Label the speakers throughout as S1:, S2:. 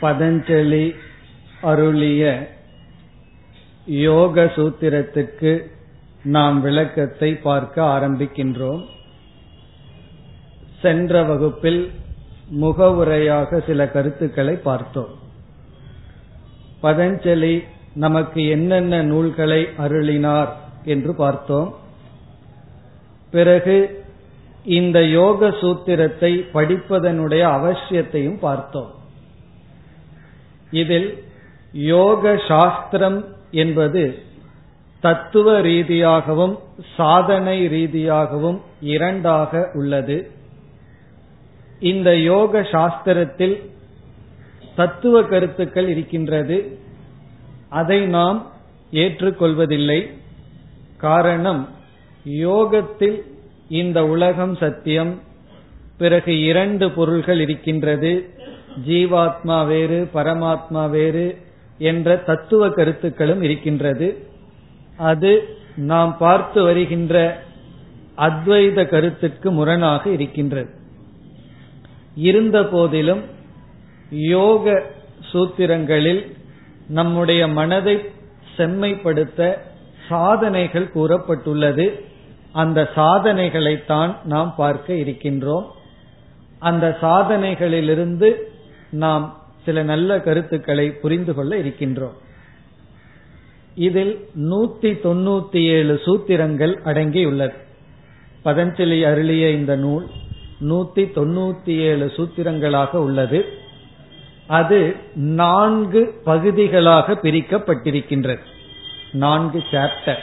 S1: பதஞ்சலி அருளிய யோக சூத்திரத்துக்கு நாம் விளக்கத்தை பார்க்க ஆரம்பிக்கின்றோம். சென்ற வகுப்பில் முகவுரையாக சில கருத்துக்களை பார்த்தோம். பதஞ்சலி நமக்கு என்னென்ன நூல்களை அருளினார் என்று பார்த்தோம். பிறகு இந்த யோக சூத்திரத்தை படிப்பதனுடைய அவசியத்தையும் பார்த்தோம். இதில் யோக சாஸ்திரம் என்பது தத்துவ ரீதியாகவும் சாதனை ரீதியாகவும் இரண்டாக உள்ளது. இந்த யோக சாஸ்திரத்தில் தத்துவ கருத்துக்கள் இருக்கின்றது. அதை நாம் ஏற்றுக்கொள்வதில்லை. காரணம் யோகத்தில் இந்த உலகம் சத்தியம். பிறகு இரண்டு பொருள்கள் இருக்கின்றது. ஜீவாத்மா வேறு பரமாத்மா வேறு என்ற தத்துவ கருத்துக்களும் இருக்கின்றது. அது நாம் பார்த்து வருகின்ற அத்வைத கருத்துக்கு முரணாக இருக்கின்றது. இருந்த போதிலும் யோக சூத்திரங்களில் நம்முடைய மனதை செம்மைப்படுத்த சாதனைகள் கூறப்பட்டுள்ளது. அந்த சாதனைகளைத்தான் நாம் பார்க்க இருக்கின்றோம். அந்த சாதனைகளிலிருந்து நாம் சில நல்ல கருத்துக்களை புரிந்து கொள்ள இருக்கின்றோம். இதில் நூத்தி தொண்ணூத்தி ஏழு சூத்திரங்கள் அடங்கியுள்ளது. பதஞ்சலி அருளிய இந்த நூல் நூத்தி தொண்ணூத்தி ஏழு சூத்திரங்களாக உள்ளது. அது நான்கு பகுதிகளாக பிரிக்கப்பட்டிருக்கின்றது. நான்கு சாப்டர்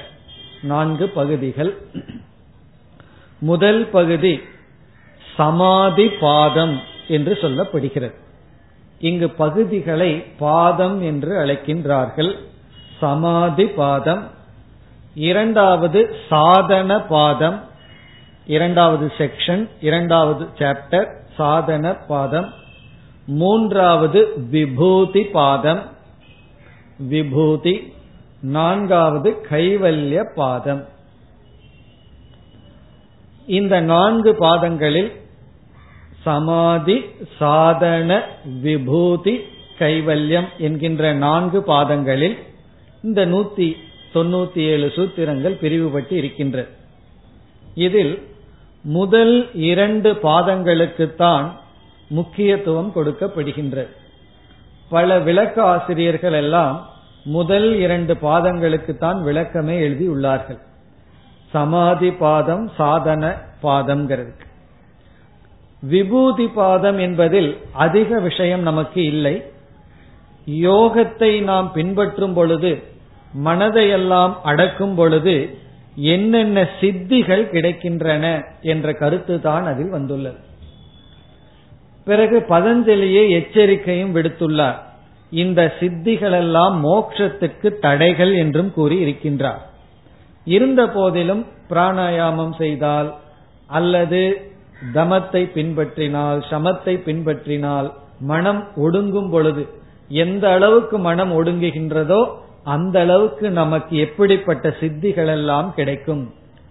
S1: நான்கு பகுதிகள். முதல் பகுதி சமாதி பாதம் என்று சொல்லப்படுகிறது. இங்கு பகுதிகளை பாதம் என்று அழைக்கின்றார்கள். சமாதி பாதம். இரண்டாவது சாதன பாதம். இரண்டாவது செக்ஷன் இரண்டாவது சாப்டர் சாதன பாதம். மூன்றாவது விபூதி பாதம். விபூதி. நான்காவது கைவல்ய பாதம். இந்த நான்கு பாதங்களில் சமாதி சாதன விபூதி கைவல்யம் என்கின்ற நான்கு பாதங்களில் இந்த நூத்தி தொண்ணூத்தி ஏழு சூத்திரங்கள் பிரிவுபட்டு இருக்கின்றது இதில் முதல் இரண்டு பாதங்களுக்குத்தான் முக்கியத்துவம் கொடுக்கப்படுகின்றது பல விளக்க ஆசிரியர்கள் எல்லாம் முதல் இரண்டு பாதங்களுக்குத்தான் விளக்கமே எழுதியுள்ளார்கள். சமாதி பாதம் சாதன பாதம்ங்கிறதுக்கு. விபூதி பாதம் என்பதில் அதிக விஷயம் நமக்கு இல்லை. யோகத்தை நாம் பின்பற்றும் பொழுது மனதையெல்லாம் அடக்கும் பொழுது என்னென்ன சித்திகள் கிடைக்கின்றன என்ற கருத்து தான் அதில் வந்துள்ளது. பிறகு பதஞ்சலியே எச்சரிக்கையும் விடுத்துள்ளார். இந்த சித்திகளெல்லாம் மோட்சத்துக்கு தடைகள் என்றும் கூறி இருக்கின்றார் இருந்த போதிலும் பிராணாயாமம் செய்தால் அல்லது தமத்தை பின்பற்றினால் சமத்தை பின்பற்றினால் மனம் ஒடுங்கும் பொழுது எந்த அளவுக்கு மனம் ஒடுங்குகின்றதோ அந்த அளவுக்கு நமக்கு எப்படிப்பட்ட சித்திகள் எல்லாம் கிடைக்கும்?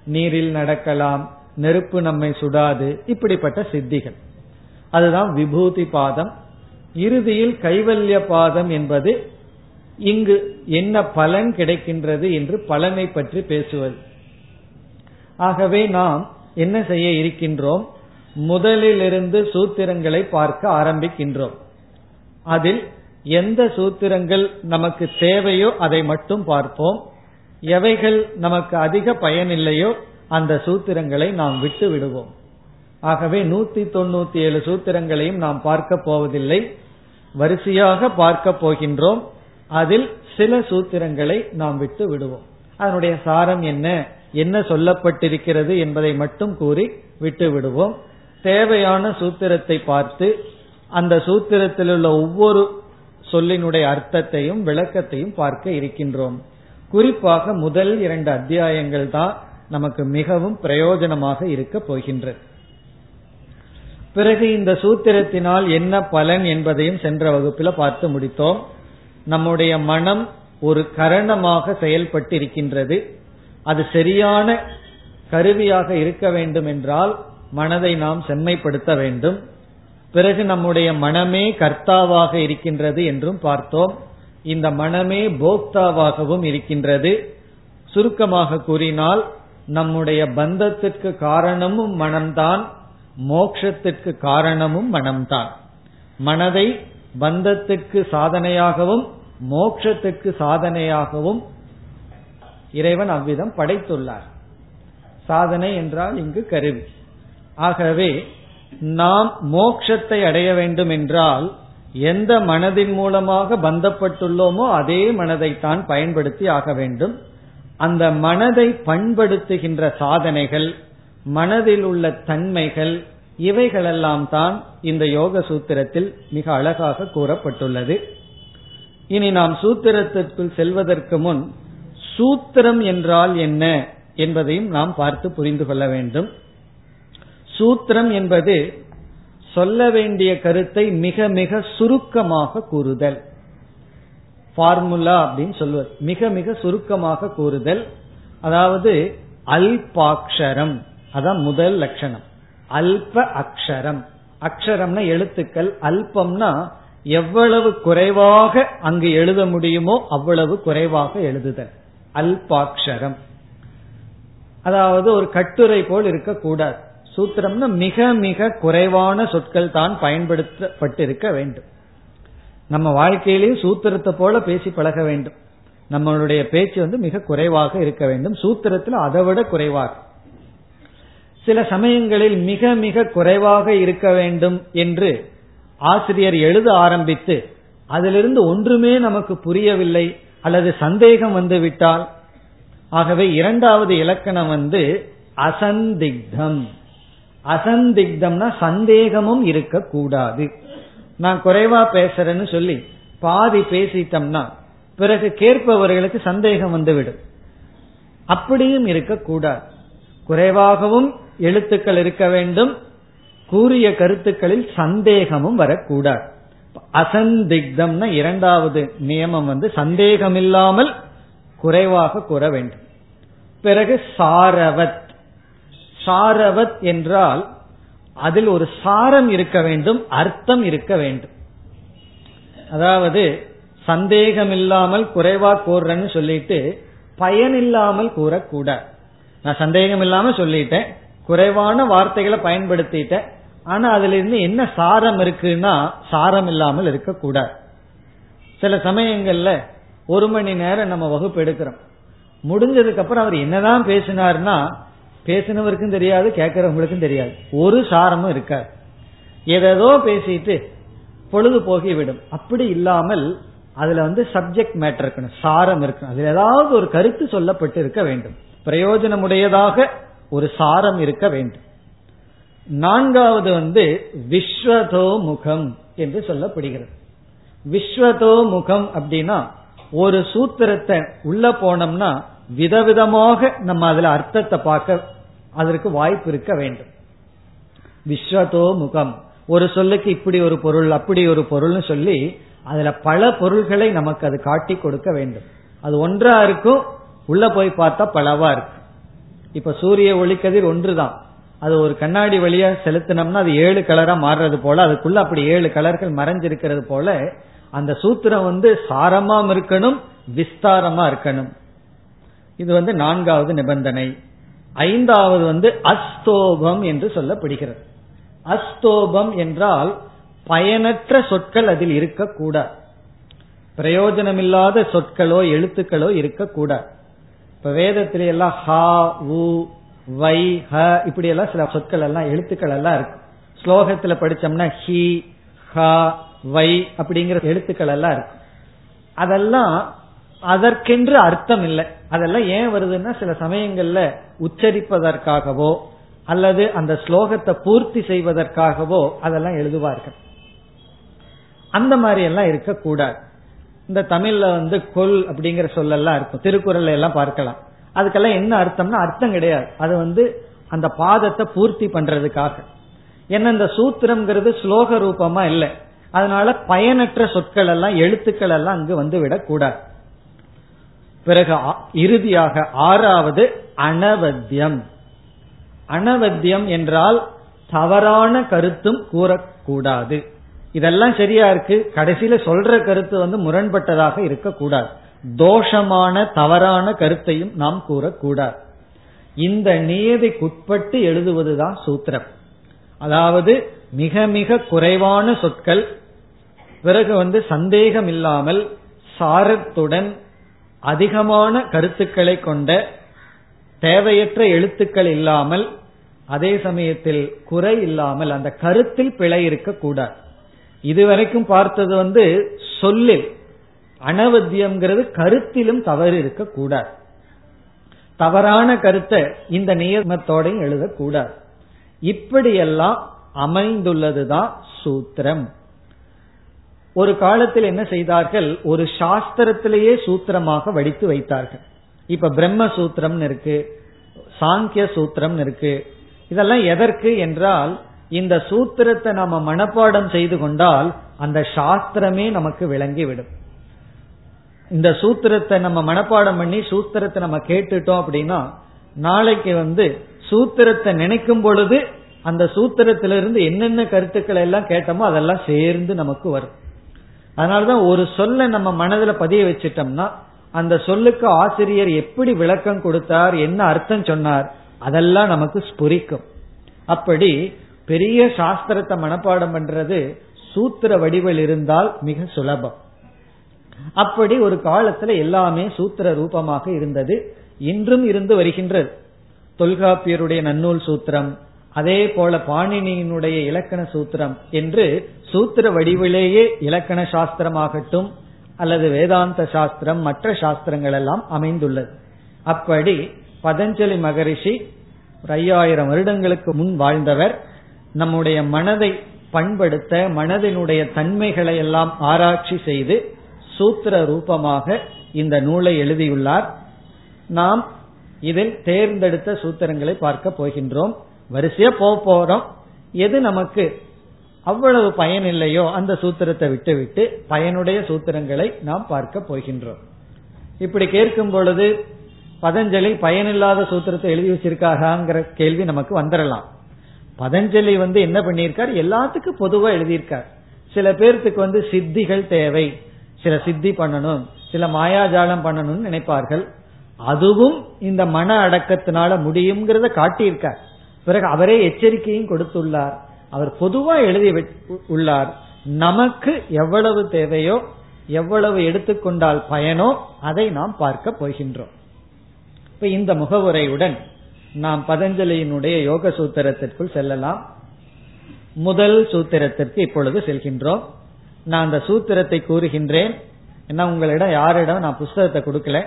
S1: நீரில் நடக்கலாம் நெருப்பு நம்மை சுடாது இப்படிப்பட்ட சித்திகள். அதுதான் விபூதி பாதம். இறுதியில் கைவல்ய பாதம் என்பது இங்கு என்ன பலன் கிடைக்கின்றது என்று பலனை பற்றி பேசுவது. ஆகவே நாம் என்ன செய்ய இருக்கின்றோம்? முதலிலிருந்து சூத்திரங்களை பார்க்க ஆரம்பிக்கின்றோம். அதில் எந்த சூத்திரங்கள் நமக்கு தேவையோ அதை மட்டும் பார்ப்போம். எவைகள் நமக்கு அதிக பயனில்லையோ அந்த சூத்திரங்களை நாம் விட்டு விடுவோம். ஆகவே நூத்தி தொண்ணூத்தி ஏழு சூத்திரங்களையும் நாம் பார்க்க போவதில்லை. வரிசையாக பார்க்க போகின்றோம். அதில் சில சூத்திரங்களை நாம் விட்டு விடுவோம். அதனுடைய சாரம் என்ன? என்ன சொல்லப்பட்டிருக்கிறது என்பதை மட்டும் கூறி விட்டு விடுவோம். தேவையான சூத்திரத்தை பார்த்து அந்த சூத்திரத்தில் உள்ள ஒவ்வொரு சொல்லினுடைய அர்த்தத்தையும் விளக்கத்தையும் பார்க்க இருக்கின்றோம். குறிப்பாக முதல் இரண்டு அத்தியாயங்கள் தான் நமக்கு மிகவும் பிரயோஜனமாக இருக்க போகின்றது பிறகு இந்த சூத்திரத்தினால் என்ன பலன் என்பதையும் சென்ற வகுப்பில் பார்த்து முடித்தோம். நம்முடைய மனம் ஒரு கரணமாக செயல்பட்டு இருக்கின்றது அது சரியான கருவியாக இருக்க வேண்டும் என்றால் மனதை நாம் செம்மைப்படுத்த வேண்டும். பிறகு நம்முடைய மனமே கர்த்தாவாக இருக்கின்றது என்றும் பார்த்தோம். இந்த மனமே போக்தாவாகவும் இருக்கின்றது. சுருக்கமாக கூறினால் நம்முடைய பந்தத்திற்கு காரணமும் மனம்தான் மோக்ஷத்திற்கு காரணமும் மனம்தான். மனதை பந்தத்துக்கு சாதனையாகவும் மோக்ஷத்துக்கு சாதனையாகவும் இறைவன் அவ்விதம் படைத்துள்ளார். சாதனை என்றால் இங்கு கருவி. ஆகவே நாம் மோக்ஷத்தை அடைய வேண்டும் என்றால் எந்த மனதின் மூலமாக பந்தப்பட்டுள்ளோமோ அதே மனதைத்தான் பயன்படுத்தி ஆக வேண்டும். அந்த மனதை பண்படுத்துகின்ற சாதனைகள் மனதில் உள்ள தன்மைகள் இவைகளெல்லாம் தான் இந்த யோக சூத்திரத்தில் மிக அழகாக கூறப்பட்டுள்ளது. இனி நாம் சூத்திரத்திற்குள் செல்வதற்கு முன் சூத்திரம் என்றால் என்ன என்பதையும் நாம் பார்த்து புரிந்து கொள்ள வேண்டும். சூத்திரம் என்பது சொல்ல வேண்டிய கருத்தை மிக மிக சுருக்கமாக கூறுதல். ஃபார்முலா அப்படின்னு சொல்வது மிக மிக சுருக்கமாக கூறுதல். அதாவது அல்பாட்சரம் அதான் முதல் லட்சணம். அல்ப அக்ஷரம். அக்ஷரம்னா எழுத்துக்கள். அல்பம்னா எவ்வளவு குறைவாக அங்கு எழுத முடியுமோ அவ்வளவு குறைவாக எழுதுதல். அல்பாட்சரம் அதாவது ஒரு கட்டுரை போல் இருக்கக்கூடாது. சூத்திரம்னா மிக மிக குறைவான சொற்கள் தான் பயன்படுத்தப்பட்டிருக்க வேண்டும். நம்ம வாழ்க்கையிலேயும் சூத்திரத்தை போல பேசி பழக வேண்டும். நம்மளுடைய பேச்சு வந்து மிக குறைவாக இருக்க வேண்டும். சூத்திரத்தில் அதை விட குறைவாக. சில சமயங்களில் மிக மிக குறைவாக இருக்க வேண்டும் என்று ஆசிரியர் எழுத ஆரம்பித்து அதிலிருந்து ஒன்றுமே நமக்கு புரியவில்லை அல்லது சந்தேகம் வந்து விட்டால் ஆகவே இரண்டாவது இலக்கணம் வந்து அசந்திக்தம். அசந்திக்தம்னா சந்தேகமும் இருக்கக்கூடாது. நான் குறைவா பேசுறேன்னு சொல்லி பாதி பேசிட்டோம்னா பிறகு கேட்பவர்களுக்கு சந்தேகம் வந்துவிடும். அப்படியும் இருக்கக்கூடாது. குறைவாகவும் எழுத்துக்கள் இருக்க வேண்டும். கூறிய கருத்துக்களில் சந்தேகமும் வரக்கூடாது. அசந்திக்தம்னா இரண்டாவது நியமம் வந்து சந்தேகமில்லாமல் குறைவாக கூற வேண்டும். பிறகு சாரவத். சாரவத் என்றால் அதில் ஒரு சாரம் இருக்க வேண்டும் அர்த்தம் இருக்க வேண்டும். அதாவது சந்தேகமில்லாமல் குறைவா கூறுறேன்னு சொல்லிட்டு பயனில்லாமல் கூறக்கூடாது. நான் சந்தேகம் இல்லாம சொல்லிட்டேன் குறைவான வார்த்தைகளை பயன்படுத்திட்டேன் ஆனா அதுல இருந்து என்ன சாரம் இருக்குன்னா சாரம் இல்லாமல் இருக்கக்கூடாது. சில சமயங்கள்ல ஒரு மணி நேரம் நம்ம வகுப்பு எடுக்கிறோம். முடிஞ்சதுக்கு அப்புறம் அவர் என்னதான் பேசினார்னா பேசினவருக்கும் தெரியாது கேட்கறவங்களுக்கும் தெரியாது. ஒரு சாரமும் இருக்காது. ஏதேதோ பேசிட்டு பொழுது போகிவிடும் அப்படி இல்லாமல் அதுல வந்து சப்ஜெக்ட் மேட்டர் இருக்கணும் சாரம் இருக்கணும். அதுல ஏதாவது ஒரு கருத்து சொல்லப்பட்டு இருக்க வேண்டும். பிரயோஜனமுடையதாக ஒரு சாரம் இருக்க வேண்டும். நான்காவது வந்து விஸ்வதோ முகம் என்று சொல்லப்படுகிறது. விஸ்வதோ முகம் அப்படின்னா ஒரு சூத்திரத்தை உள்ள போனோம்னா விதவிதமாக நம்ம அதுல அர்த்தத்தை பார்க்க அதற்கு வாய்ப்பு இருக்க வேண்டும். விஸ்வதோ முகம். ஒரு சொல்லுக்கு இப்படி ஒரு பொருள் அப்படி ஒரு பொருள்னு சொல்லி அதுல பல பொருள்களை நமக்கு அது காட்டி கொடுக்க வேண்டும். அது ஒன்றா இருக்கும் உள்ள போய் பார்த்தா பலவா இருக்கு. இப்ப சூரிய ஒளிக்கதிர் ஒன்றுதான். அது ஒரு கண்ணாடி வழியா செலுத்தினோம்னா அது ஏழு கலரா மாறுறது போல அதுக்குள்ள அப்படி ஏழு கலர்கள் மறைஞ்சிருக்கிறது போல அந்த சூத்திரம் வந்து சாரமாம் இருக்கணும் விஸ்தாரமா இருக்கணும். இது வந்து நான்காவது நிபந்தனை. ஐந்தாவது வந்து அஸ்தோபம் என்று சொல்லப்படுகிறது. அஸ்தோபம் என்றால் பயனற்ற சொற்கள் அதில் இருக்கக்கூடாது. பிரயோஜனமில்லாத சொற்களோ எழுத்துக்களோ இருக்கக்கூடாது. இப்ப வேதத்தில எல்லாம் ஹா உ வை ஹ இப்படி எல்லாம் சில சொற்கள் எல்லாம் எழுத்துக்கள் எல்லாம் இருக்கு. ஸ்லோகத்துல படிச்சோம்னா ஹி ஹ வை அப்படிங்கிற எழுத்துக்கள் எல்லாம் இருக்கு. அதெல்லாம் அதற்கென்று அர்த்தம் இல்லை அதெல்லாம் ஏன் வருதுன்னா சில சமயங்கள்ல உச்சரிப்பதற்காகவோ அல்லது அந்த ஸ்லோகத்தை பூர்த்தி செய்வதற்காகவோ அதெல்லாம் எழுதுவார்கள். அந்த மாதிரி எல்லாம் இருக்கக்கூடாது. இந்த தமிழ்ல வந்து கொல் அப்படிங்கிற சொல்லெல்லாம் இருக்கும். திருக்குறள் எல்லாம் பார்க்கலாம். அதுக்கெல்லாம் என்ன அர்த்தம்னா அர்த்தம் கிடையாது. அது வந்து அந்த பாதத்தை பூர்த்தி பண்றதுக்காக. என்ன இந்த சூத்திரம்ங்கிறது ஸ்லோக ரூபமா இல்லை. அதனால பயனற்ற சொற்கள் எல்லாம் எழுத்துக்கள் எல்லாம் அங்கு வந்து விடக்கூடாது. பிறகு இறுதியாக ஆறாவது அனவத்தியம். அனவத்தியம் என்றால் தவறான கருத்தும் கூறக்கூடாது. இதெல்லாம் சரியா இருக்கு? கடைசியில சொல்ற கருத்து வந்து முரண்பட்டதாக இருக்கக்கூடாது. தோஷமான தவறான கருத்தையும் நாம் கூறக்கூடாது. இந்த நியதிக்குட்பட்டு எழுதுவதுதான் சூத்திரம். அதாவது மிக மிக குறைவான சொற்கள் பிறகு வந்து சந்தேகம் இல்லாமல் சாரத்துடன் அதிகமான கருத்துக்களை கொண்ட தேவையற்ற எழுத்துக்கள் இல்லாமல் அதே சமயத்தில் குறை இல்லாமல் அந்த கருத்தில் பிழை இருக்கக்கூடாது இதுவரைக்கும் பார்த்தது வந்து சொல்லில் அனவத்தியம்ங்கிறது கருத்திலும் தவறு இருக்கக்கூடாது தவறான கருத்தை இந்த நியமத்தோடையும் எழுதக்கூடாது இப்படியெல்லாம் அமைந்துள்ளதுதான் சூத்திரம். ஒரு காலத்தில் என்ன செய்தார்கள்? ஒரு சாஸ்திரத்திலேயே சூத்திரமாக வடித்து வைத்தார்கள். இப்ப பிரம்ம சூத்திரம் இருக்கு சாங்கிய சூத்திரம் இருக்கு. இதெல்லாம் எதற்கு என்றால் இந்த சூத்திரத்தை நம்ம மனப்பாடம் செய்து கொண்டால் அந்த சாஸ்திரமே நமக்கு விளங்கிவிடும். இந்த சூத்திரத்தை நம்ம மனப்பாடம் பண்ணி சூத்திரத்தை நம்ம கேட்டுட்டோம் அப்படின்னா நாளைக்கு வந்து சூத்திரத்தை நினைக்கும் பொழுது அந்த சூத்திரத்திலிருந்து என்னென்ன கருத்துக்களை எல்லாம் கேட்டோமோ அதெல்லாம் சேர்ந்து நமக்கு வரும். அதனாலதான் ஒரு சொல்ல நம்ம மனதுல பதிய வச்சிட்டோம்னா அந்த சொல்லுக்கு ஆசிரியர் எப்படி விளக்கம் கொடுத்தார் என்ன அர்த்தம் சொன்னார் அதெல்லாம் நமக்கு ஸ்புரிக்கும். அப்படி பெரிய சாஸ்திரத்தை மனப்பாடம் பண்றது சூத்திர வடிவில் இருந்தால் மிக சுலபம். அப்படி ஒரு காலத்துல எல்லாமே சூத்திர ரூபமாக இருந்தது இன்றும் இருந்து வருகின்றது. தொல்காப்பியருடைய நன்னூல் சூத்திரம் அதே போல பாணினியினுடைய இலக்கண சூத்திரம் என்று சூத்திர வடிவிலேயே இலக்கண சாஸ்திரமாகட்டும் அல்லது வேதாந்த சாஸ்திரம் மற்ற சாஸ்திரங்கள் எல்லாம் அமைந்துள்ளது. அப்படி பதஞ்சலி மகரிஷி ஒரு ஐயாயிரம் வருடங்களுக்கு முன் வாழ்ந்தவர். நம்முடைய மனதை பண்படுத்த மனதினுடைய தன்மைகளை எல்லாம் ஆராய்ச்சி செய்து சூத்திர ரூபமாக இந்த நூலை எழுதியுள்ளார். நாம் இதில் தேர்ந்தெடுத்த சூத்திரங்களை பார்க்க போகின்றோம். வரிசையா போக போறோம். எது நமக்கு அவ்வளவு பயன் இல்லையோ அந்த சூத்திரத்தை விட்டுவிட்டு பயனுடைய சூத்திரங்களை நாம் பார்க்க போகின்றோம். இப்படி கேட்கும் பொழுது பதஞ்சலி பயனில்லாத சூத்திரத்தை எழுதி வச்சிருக்காங்கிற கேள்வி நமக்கு வந்துடலாம் பதஞ்சலி வந்து என்ன பண்ணியிருக்கார்? எல்லாத்துக்கும் பொதுவா எழுதியிருக்கார். சில பேர்த்துக்கு வந்து சித்திகள் தேவை. சில சித்தி பண்ணணும். சில மாயாஜாலம் பண்ணணும்னு நினைப்பார்கள். அதுவும் இந்த மன அடக்கத்தினால முடியுங்கிறத காட்டியிருக்கார். பிறகு அவரே எச்சரிக்கையும் கொடுத்துள்ளார். அவர் பொதுவா எழுதி உள்ளார். நமக்கு எவ்வளவு தேவையோ எவ்வளவு எடுத்துக்கொண்டால் பயனோ அதை நாம் பார்க்க போகின்றோம். இப்ப இந்த முகவுரையுடன் நாம் பதஞ்சலியினுடைய யோக சூத்திரத்திற்குள் செல்லலாம். முதல் சூத்திரத்திற்கு இப்பொழுது செல்கின்றோம். நான் அந்த சூத்திரத்தை கூறுகின்றேன். ஏன்னா உங்களிடம் யாரிடம் நான் புஸ்தகத்தை கொடுக்கல.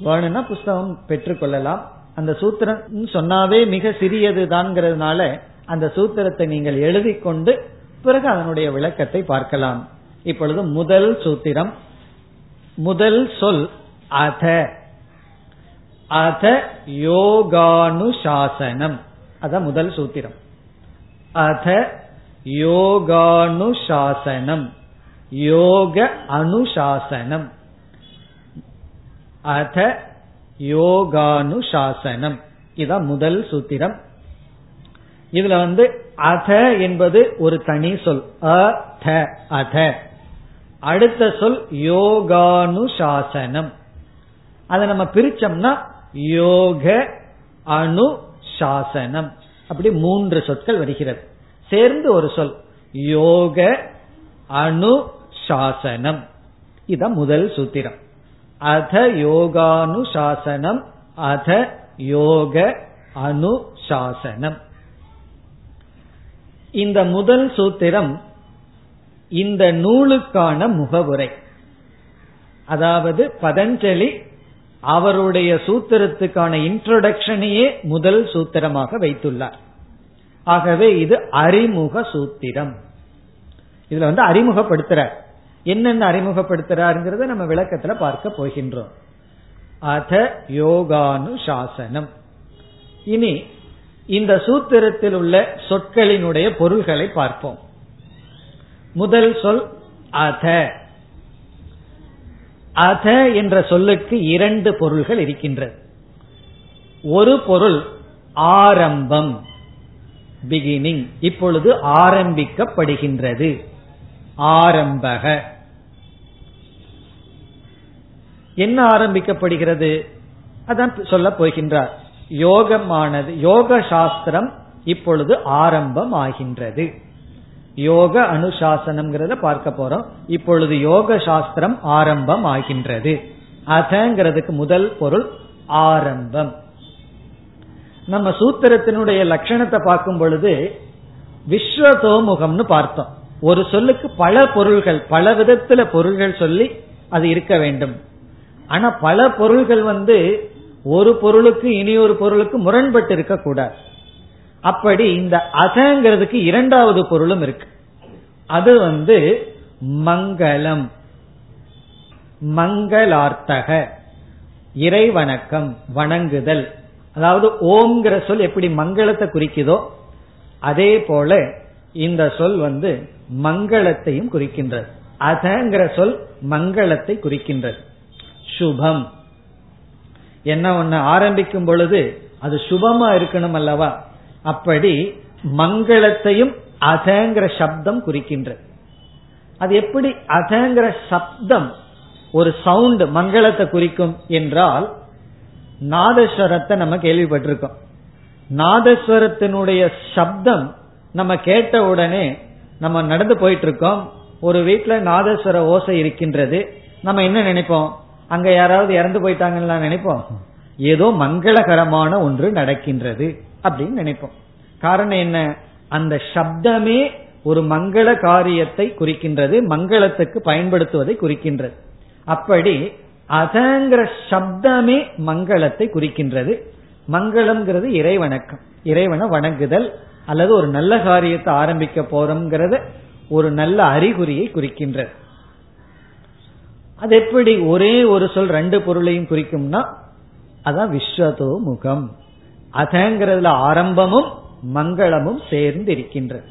S1: வேணும்னா புஸ்தகம் பெற்றுக்கொள்ளலாம் அந்த சூத்திரம் சொன்னாவே மிக சிறியது தான்ங்கிறதுனால அந்த சூத்திரத்தை நீங்கள் எழுதி கொண்டு பிறகு அதனுடைய விளக்கத்தை பார்க்கலாம். இப்பொழுது முதல் சூத்திரம். முதல் சொல் அத. அத யோகானுசாசனம். அத முதல் சூத்திரம். அத யோகானுசாசனம். யோக அனுசாசனம். அத யோகானுசாசனம். இதான் முதல் சூத்திரம். இதுல வந்து அத என்பது ஒரு தனி சொல். அத அத. அடுத்த சொல் யோகானுசாசனம். அதை நம்ம பிரிச்சோம்னா யோக அனுசாசனம். அப்படி மூன்று சொற்கள் வருகிறது. சேர்ந்து ஒரு சொல் யோக அனுசாசனம். இத முதல் சூத்திரம். அத யோகானுசாசனம் அத யோக அனுசாசனம். இந்த முதல் சூத்திரம் இந்த நூலுக்கான முகவுரை. அதாவது பதஞ்சலி அவருடைய சூத்திரத்துக்கான இன்ட்ரோடக்ஷனையே முதல் சூத்திரமாக வைத்துள்ளார். ஆகவே இது அறிமுக சூத்திரம். இதுல வந்து அறிமுகப்படுத்துறார். என்னென்ன அறிமுகப்படுத்துறாருங்கிறத நம்ம விளக்கத்துல பார்க்க போகின்றோம். அத யோகானு சாசனம் இனி இந்த சூத்திரத்தில் உள்ள சொற்களினுடைய பொருள்களை பார்ப்போம். முதல் சொல் அத. அத என்ற சொல்லுக்கு இரண்டு பொருள்கள் இருக்கின்றது. ஒரு பொருள் ஆரம்பம் பிகினிங் இப்பொழுது ஆரம்பிக்கப்படுகின்றது. ஆரம்பக. என்ன ஆரம்பிக்கப்படுகிறது? அதான் சொல்ல போகின்றார். யோகமானது யோக சாஸ்திரம் இப்பொழுது ஆரம்பம் ஆகின்றது யோக அனுசாசனம்ங்கிறத பார்க்க போறோம். இப்பொழுது யோக சாஸ்திரம் ஆரம்பம் ஆகின்றது அதங்கிறதுக்கு முதல் பொருள் ஆரம்பம். நம்ம சூத்திரத்தினுடைய லட்சணத்தை பார்க்கும் பொழுது விஸ்வதோமுகம்னு பார்த்தோம். ஒரு சொல்லுக்கு பல பொருள்கள் பல விதத்துல பொருள்கள் சொல்லி அது இருக்க வேண்டும். ஆனா பல பொருள்கள் வந்து ஒரு பொருளுக்கு இனி ஒரு பொருளுக்கு முரண்பட்டு இருக்க கூடாது. அப்படி இந்த அசங்கிறதுக்கு இரண்டாவது பொருளும் இருக்கு. அது வந்து மங்களம். மங்களார்த்தக. இறைவணக்கம் வணங்குதல். அதாவது ஓம்ங்கிற சொல் எப்படி மங்களத்தை குறிக்குதோ அதே போல இந்த சொல் வந்து மங்களத்தையும் குறிக்கின்றது. அதங்கிற சொல் மங்களத்தை குறிக்கின்றது. சுபம். என்ன ஒண்ணு ஆரம்பிக்கும் பொழுது அது சுபமா இருக்கணும் அல்லவா? அப்படி மங்களத்தையும் அதங்கிற சப்தம் குறிக்கின்றது அது எப்படி அதங்கிற சப்தம் ஒரு சவுண்ட் மங்களத்தை குறிக்கும் என்றால் நாதஸ்வரத்தை நம்ம கேள்விப்பட்டிருக்கோம். நாதஸ்வரத்தினுடைய சப்தம் நம்ம கேட்ட உடனே நம்ம நடந்து போயிட்டு இருக்கோம் ஒரு வீட்டுல நாதஸ்வர ஓசை இருக்கின்றது. நம்ம என்ன நினைப்போம்? அங்க யாராவது இறந்து போயிட்டாங்கன்னு நினைப்போம். ஏதோ மங்களகரமான ஒன்று நடக்கின்றது அப்படின்னு நினைப்போம். காரணம் என்ன? அந்த சப்தமே ஒரு மங்கள காரியத்தை குறிக்கின்றது மங்களத்துக்கு பயன்படுத்துவதை குறிக்கின்றது. அப்படி அதங்கிற சப்தமே மங்களத்தை குறிக்கின்றது. மங்களம்ங்கிறது இறைவணக்கம். இறைவனை வணங்குதல் அல்லது ஒரு நல்ல காரியத்தை ஆரம்பிக்க போறோம்ங்கிறத ஒரு நல்ல அறிகுறியை குறிக்கின்றது. அது எப்படி ஒரே ஒரு சொல் ரெண்டு பொருளையும் குறிக்கும்னா அதான் விஸ்வதோ முகம். அதங்கிறதுல ஆரம்பமும் மங்களமும் சேர்ந்து இருக்கின்றது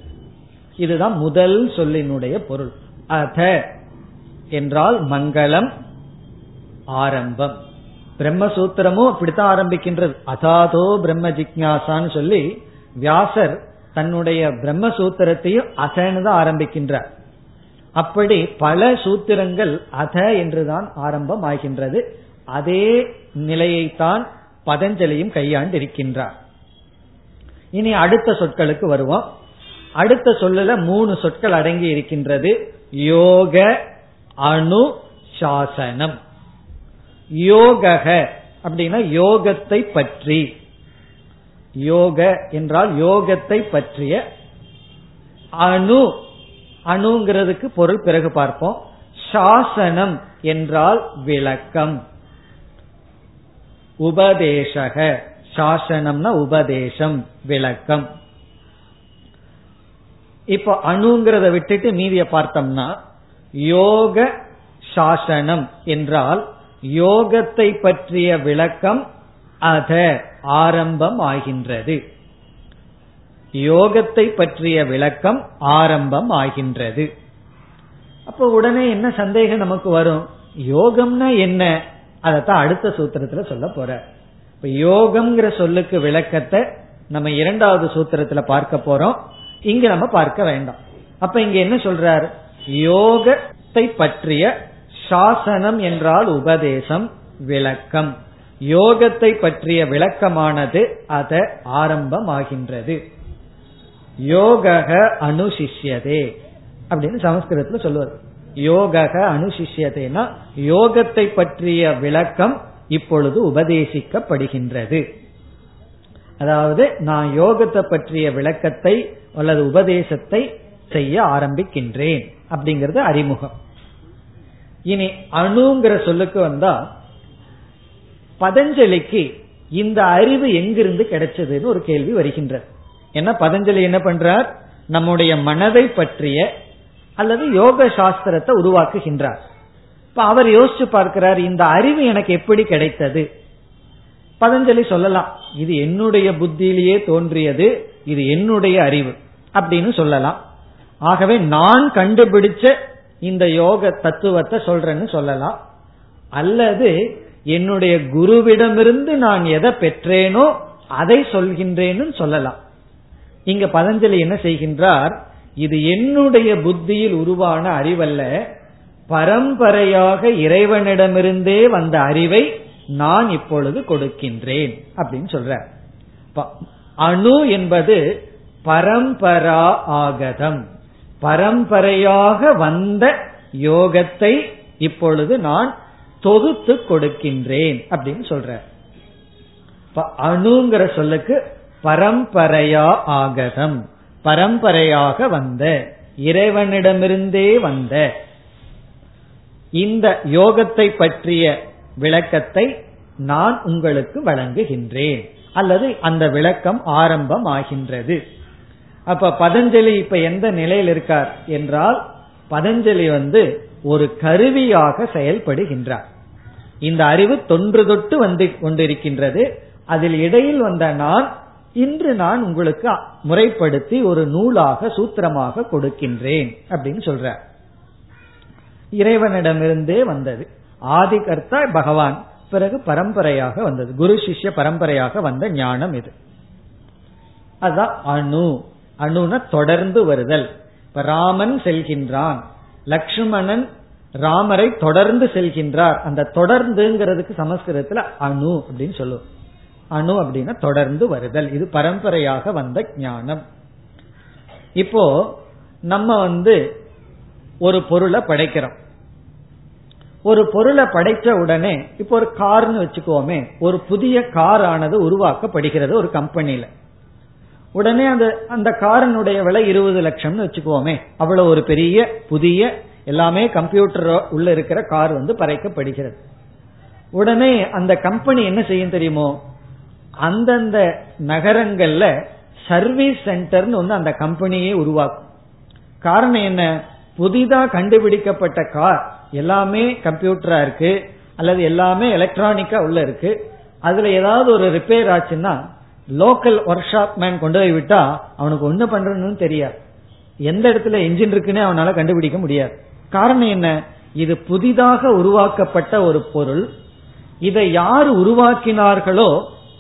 S1: இதுதான் முதல் சொல்லினுடைய பொருள். அத என்றால் மங்களம் ஆரம்பம். பிரம்மசூத்திரமும் அப்படித்தான் ஆரம்பிக்கின்றது. அதாதோ பிரம்ம ஜிக்யாசான்னு சொல்லி வியாசர் தன்னுடைய பிரம்மசூத்திரத்தையும் அசன்னு தான் ஆரம்பிக்கின்றார். அப்படி பல சூத்திரங்கள் அத என்றுதான் ஆரம்பம் ஆகின்றது அதே நிலையைத்தான் பதஞ்சலியும் கையாண்டு இருக்கின்றார் இனி அடுத்த சொற்களுக்கு வருவோம். அடுத்த சொல்லல மூணு சொற்கள் அடங்கி இருக்கின்றது. யோக அணு சாசனம். யோகக அப்படின்னா யோகத்தை பற்றி. யோக என்றால் யோகத்தை பற்றிய அணு அணுங்கிறதுக்கு பொருள் பிறகு பார்ப்போம். சாசனம் என்றால் விளக்கம். உபதேசக. சாசனம்னா உபதேசம் விளக்கம். இப்போ அணுங்கிறத விட்டுட்டு மீதிய பார்த்தோம்னா யோக சாசனம் என்றால் யோகத்தை பற்றிய விளக்கம் அத ஆரம்பம் ஆகின்றது. யோகத்தை பற்றிய விளக்கம் ஆரம்பம் ஆகின்றது அப்ப உடனே என்ன சந்தேகம் நமக்கு வரும்? யோகம்னா என்ன? அதத்தான் அடுத்த சூத்திரத்துல சொல்ல போற. இப்ப யோகம்ங்கிற சொல்லுக்கு விளக்கத்தை நம்ம இரண்டாவது சூத்திரத்துல பார்க்க போறோம். இங்க நம்ம பார்க்க வேண்டாம். அப்ப இங்க என்ன சொல்றார்? யோகத்தை பற்றிய சாசனம் என்றால் உபதேசம் விளக்கம். யோகத்தை பற்றிய விளக்கமானது அத ஆரம்பமாகின்றது. யோக அனுசிஷ்யதே அப்படின்னு சமஸ்கிருதத்துல சொல்லுவார். யோக அனுசிஷ்யதேனா யோகத்தை பற்றிய விளக்கம் இப்பொழுது உபதேசிக்கப்படுகின்றது. அதாவது நான் யோகத்தை பற்றிய விளக்கத்தை அல்லது உபதேசத்தை செய்ய ஆரம்பிக்கின்றேன் அப்படிங்கறது அறிமுகம். இனி அணுங்கிற சொல்லுக்கு வந்தா பதஞ்சலிக்கு இந்த அறிவு எங்கிருந்து கிடைச்சதுன்னு ஒரு கேள்வி வருகின்றது. ஏன்னா பதஞ்சலி என்ன பண்றார்? நம்முடைய மனதை பற்றிய அல்லது யோக சாஸ்திரத்தை உருவாக்குகின்றார். இப்ப அவர் யோசிச்சு பார்க்கிறார் இந்த அறிவு எனக்கு எப்படி கிடைத்தது? பதஞ்சலி சொல்லலாம் இது என்னுடைய புத்தியிலேயே தோன்றியது இது என்னுடைய அறிவு அப்படின்னு சொல்லலாம். ஆகவே நான் கண்டுபிடிச்ச இந்த யோக தத்துவத்தை சொல்றேன்னு சொல்லலாம். அல்லது என்னுடைய குருவிடமிருந்து நான் எதை பெற்றேனோ அதை சொல்கின்றேன்னு சொல்லலாம். இங்க பதஞ்சலி என்ன செய்கின்றார்? இது என்னுடைய புத்தியில் உருவான அறிவல்ல. பரம்பரையாக இறைவனிடமிருந்தே வந்த அறிவை நான் இப்பொழுது கொடுக்கின்றேன் அப்படின்னு சொல்ற அணு என்பது பரம்பரா ஆகதம். பரம்பரையாக வந்த யோகத்தை இப்பொழுது நான் தொகுத்து கொடுக்கின்றேன் அப்படின்னு சொல்ற அணுங்கிற சொல்லுக்கு பரம்பரையா ஆகதம். பரம்பரையாக வந்த இறைவனிடமிருந்தே வந்த. இந்த யோகத்தை பற்றிய விளக்கத்தை நான் உங்களுக்கு வழங்குகின்றேன். அல்லது அந்த விளக்கம் ஆரம்பம் ஆகின்றது அப்ப பதஞ்சலி இப்ப எந்த நிலையில் இருக்கார் என்றால் பதஞ்சலி வந்து ஒரு கருவியாக செயல்படுகின்றார். இந்த அறிவு தொன்று தொட்டு வந்து கொண்டிருக்கின்றது. அதில் இடையில் வந்த நான் இன்று நான் உங்களுக்கு முறைப்படுத்தி ஒரு நூலாக சூத்திரமாக கொடுக்கின்றேன் அப்படின்னு சொல்ற இறைவனிடமிருந்தே வந்தது. ஆதி கர்த்தா பகவான் பிறகு பரம்பரையாக வந்தது. குரு சிஷ்ய பரம்பரையாக வந்த ஞானம் இது. அதுதான் அணு. அணுன தொடர்ந்து வருதல். இப்ப ராமன் செல்கின்றான். லக்ஷ்மணன் ராமரை தொடர்ந்து செல்கின்றார். அந்த தொடர்ந்துங்கிறதுக்கு சமஸ்கிருதத்துல அணு அப்படின்னு சொல்லுவோம். அணு அப்படின்னா தொடர்ந்து வருதல். இது பரம்பரையாக வந்த ஞானம். இப்போ நம்ம வந்து ஒரு பொருளை படைக்கிறோம். ஒரு பொருளை படைச்ச உடனே இப்போ ஒரு கார்னு வச்சுக்கோமே ஒரு புதிய கார் ஆனது உருவாக்கப்படுகிறது ஒரு கம்பெனியில. உடனே அந்த அந்த காரனுடைய விலை இருபது லட்சம்னு வச்சுக்கோமே அவ்வளவு ஒரு பெரிய புதிய எல்லாமே கம்ப்யூட்டர் உள்ள இருக்கிற கார் வந்து பறைக்கப்படுகிறது. உடனே அந்த கம்பெனி என்ன செய்யும் தெரியுமோ அந்தந்த நகரங்கள்ல சர்வீஸ் சென்டர்னு ஒன்று அந்த கம்பெனியே உருவாக்கும். காரணம் என்ன? புதிதா கண்டுபிடிக்கப்பட்ட கார் எல்லாமே கம்ப்யூட்டரா இருக்கு அல்லது எல்லாமே எலக்ட்ரானிக்கா உள்ள இருக்கு. அதுல ஏதாவது ஒரு ரிப்பேர் ஆச்சுன்னா லோக்கல் ஒர்க் ஷாப் மேன் கொண்டு போய் விட்டா அவனுக்கு ஒண்ணு பண்றதுன்னு தெரியாது. எந்த இடத்துல என்ஜின் இருக்குன்னு அவனால கண்டுபிடிக்க முடியாது. காரணம் என்ன? இது புதிதாக உருவாக்கப்பட்ட ஒரு பொருள். இதை யார் உருவாக்கினார்களோ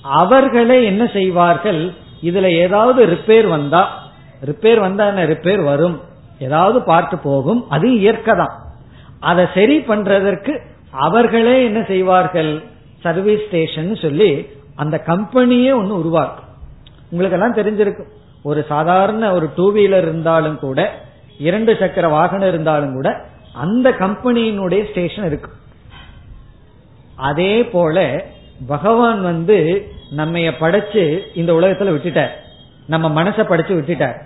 S1: அவர்களே என்ன செய்வார்கள்? இதுல ஏதாவது ரிப்பேர் வந்தா ரிப்பேர் வந்தா என்ன? ரிப்பேர் வரும். ஏதாவது பார்த்து போகும். அது இயற்கை தான். அதை சரி பண்றதற்கு அவர்களே என்ன செய்வார்கள்? சர்வீஸ் ஸ்டேஷன் சொல்லி அந்த கம்பெனியே ஒன்னு உருவாக்கும். உங்களுக்கு எல்லாம் தெரிஞ்சிருக்கும் ஒரு சாதாரண ஒரு டூ வீலர் இருந்தாலும் கூட இரண்டு சக்கர வாகனம் இருந்தாலும் கூட அந்த கம்பெனியினுடைய ஸ்டேஷன் இருக்கும் அதே போல பகவான் வந்து நம்ம படைச்சு இந்த உலகத்துல விட்டுட்டார். நம்ம மனசை படைச்சு விட்டுட்டார்.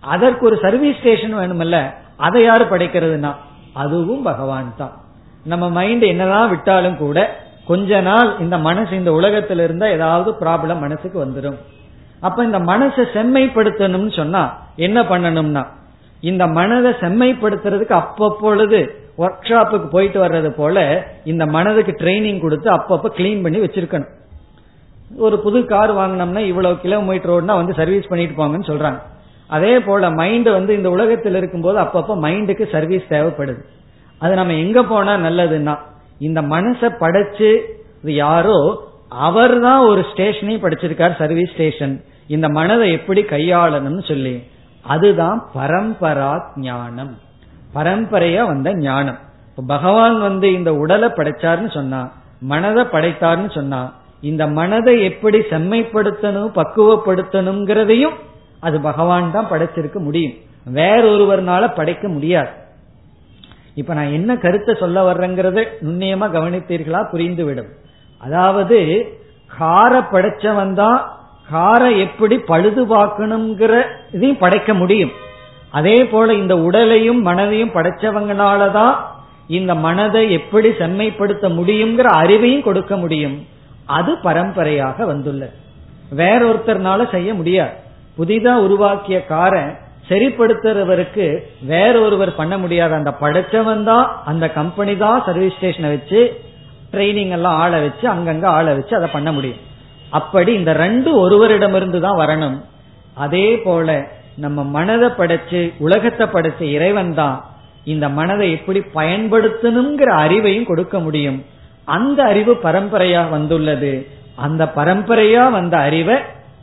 S1: அதற்கு ஒரு சர்வீஸ் ஸ்டேஷன் வேணுமல்ல. அதை யாரு படைக்கிறதுனா அதுவும் பகவான் தான். நம்ம மைண்ட் என்னதான் விட்டாலும் கூட கொஞ்ச நாள் இந்த மனசு இந்த உலகத்துல இருந்தா ஏதாவது ப்ராப்ளம் மனசுக்கு வந்துடும் அப்ப இந்த மனசை செம்மைப்படுத்தணும்னு சொன்னா என்ன பண்ணணும்னா இந்த மனதை செம்மைப்படுத்துறதுக்கு அப்பப்பொழுது ஒர்க் ஷாப்புக்கு போயிட்டு வர்றது போல இந்த மனதுக்கு ட்ரைனிங் கொடுத்து அப்பப்ப கிளீன் பண்ணி வச்சிருக்கணும். ஒரு புது கார் வாங்கினோம்னா இவ்வளவு கிலோமீட்டர் ஓடுனா வந்து சர்வீஸ் பண்ணிட்டு போங்கன்னு சொல்றாங்க. அதே போல மைண்ட் வந்து இந்த உலகத்தில் இருக்கும்போது அப்பப்ப மைண்டுக்கு சர்வீஸ் தேவைப்படுது. அது நம்ம எங்க போனா நல்லதுன்னா இந்த மனசை படைச்சு யாரோ அவர் தான் ஒரு ஸ்டேஷனையும் படிச்சிருக்கார் சர்வீஸ் ஸ்டேஷன் இந்த மனதை எப்படி கையாளணும்னு சொல்லி. அதுதான் பரம்பரா ஞானம். பரம்பரையா வந்த ஞானம். பகவான் வந்து இந்த உடலை படைச்சாருன்னு சொன்னா மனதை படைத்தார்னு சொன்னா இந்த மனதை எப்படி செம்மைப்படுத்தணும் பக்குவப்படுத்தணுங்கிறதையும் அது பகவான் தான் படைச்சிருக்க முடியும். வேறொருவர்னால படைக்க முடியாது. இப்ப நான் என்ன கருத்தை சொல்ல வர்றேங்கிறத நுண்ணியமா கவனித்தீர்களா? புரிந்துவிடும். அதாவது கார படைச்சவன் தான் காரை எப்படி பழுதுபாக்கணுங்கிற இதையும் படைக்க முடியும். அதே போல இந்த உடலையும் மனதையும் படைச்சவங்களாலதான் இந்த மனதை எப்படி செம்மைப்படுத்த முடியுங்கிற அறிவையும் கொடுக்க முடியும். அது பரம்பரையாக வந்துள்ள வேறொருத்தர்னால செய்ய முடியாது. புதிதா உருவாக்கிய காரை சரிப்படுத்துறவருக்கு வேற ஒருவர் பண்ண முடியாது. அந்த படைச்சவன் தான் அந்த கம்பெனி தான் சர்வீஸ் ஸ்டேஷனை வச்சு ட்ரைனிங் எல்லாம் ஆளை வச்சு அங்கங்க ஆளை வச்சு அதை பண்ண முடியும். அப்படி இந்த ரெண்டு ஒருவரிடமிருந்து தான் வரணும். அதே போல நம்ம மனதை படைச்சு உலகத்தை படைச்ச இறைவன் தான் இந்த மனதை எப்படி பயன்படுத்தணுங்கிற அறிவையும் கொடுக்க முடியும். அந்த அறிவு பரம்பரையா வந்துள்ளது. அந்த பரம்பரையா வந்த அறிவை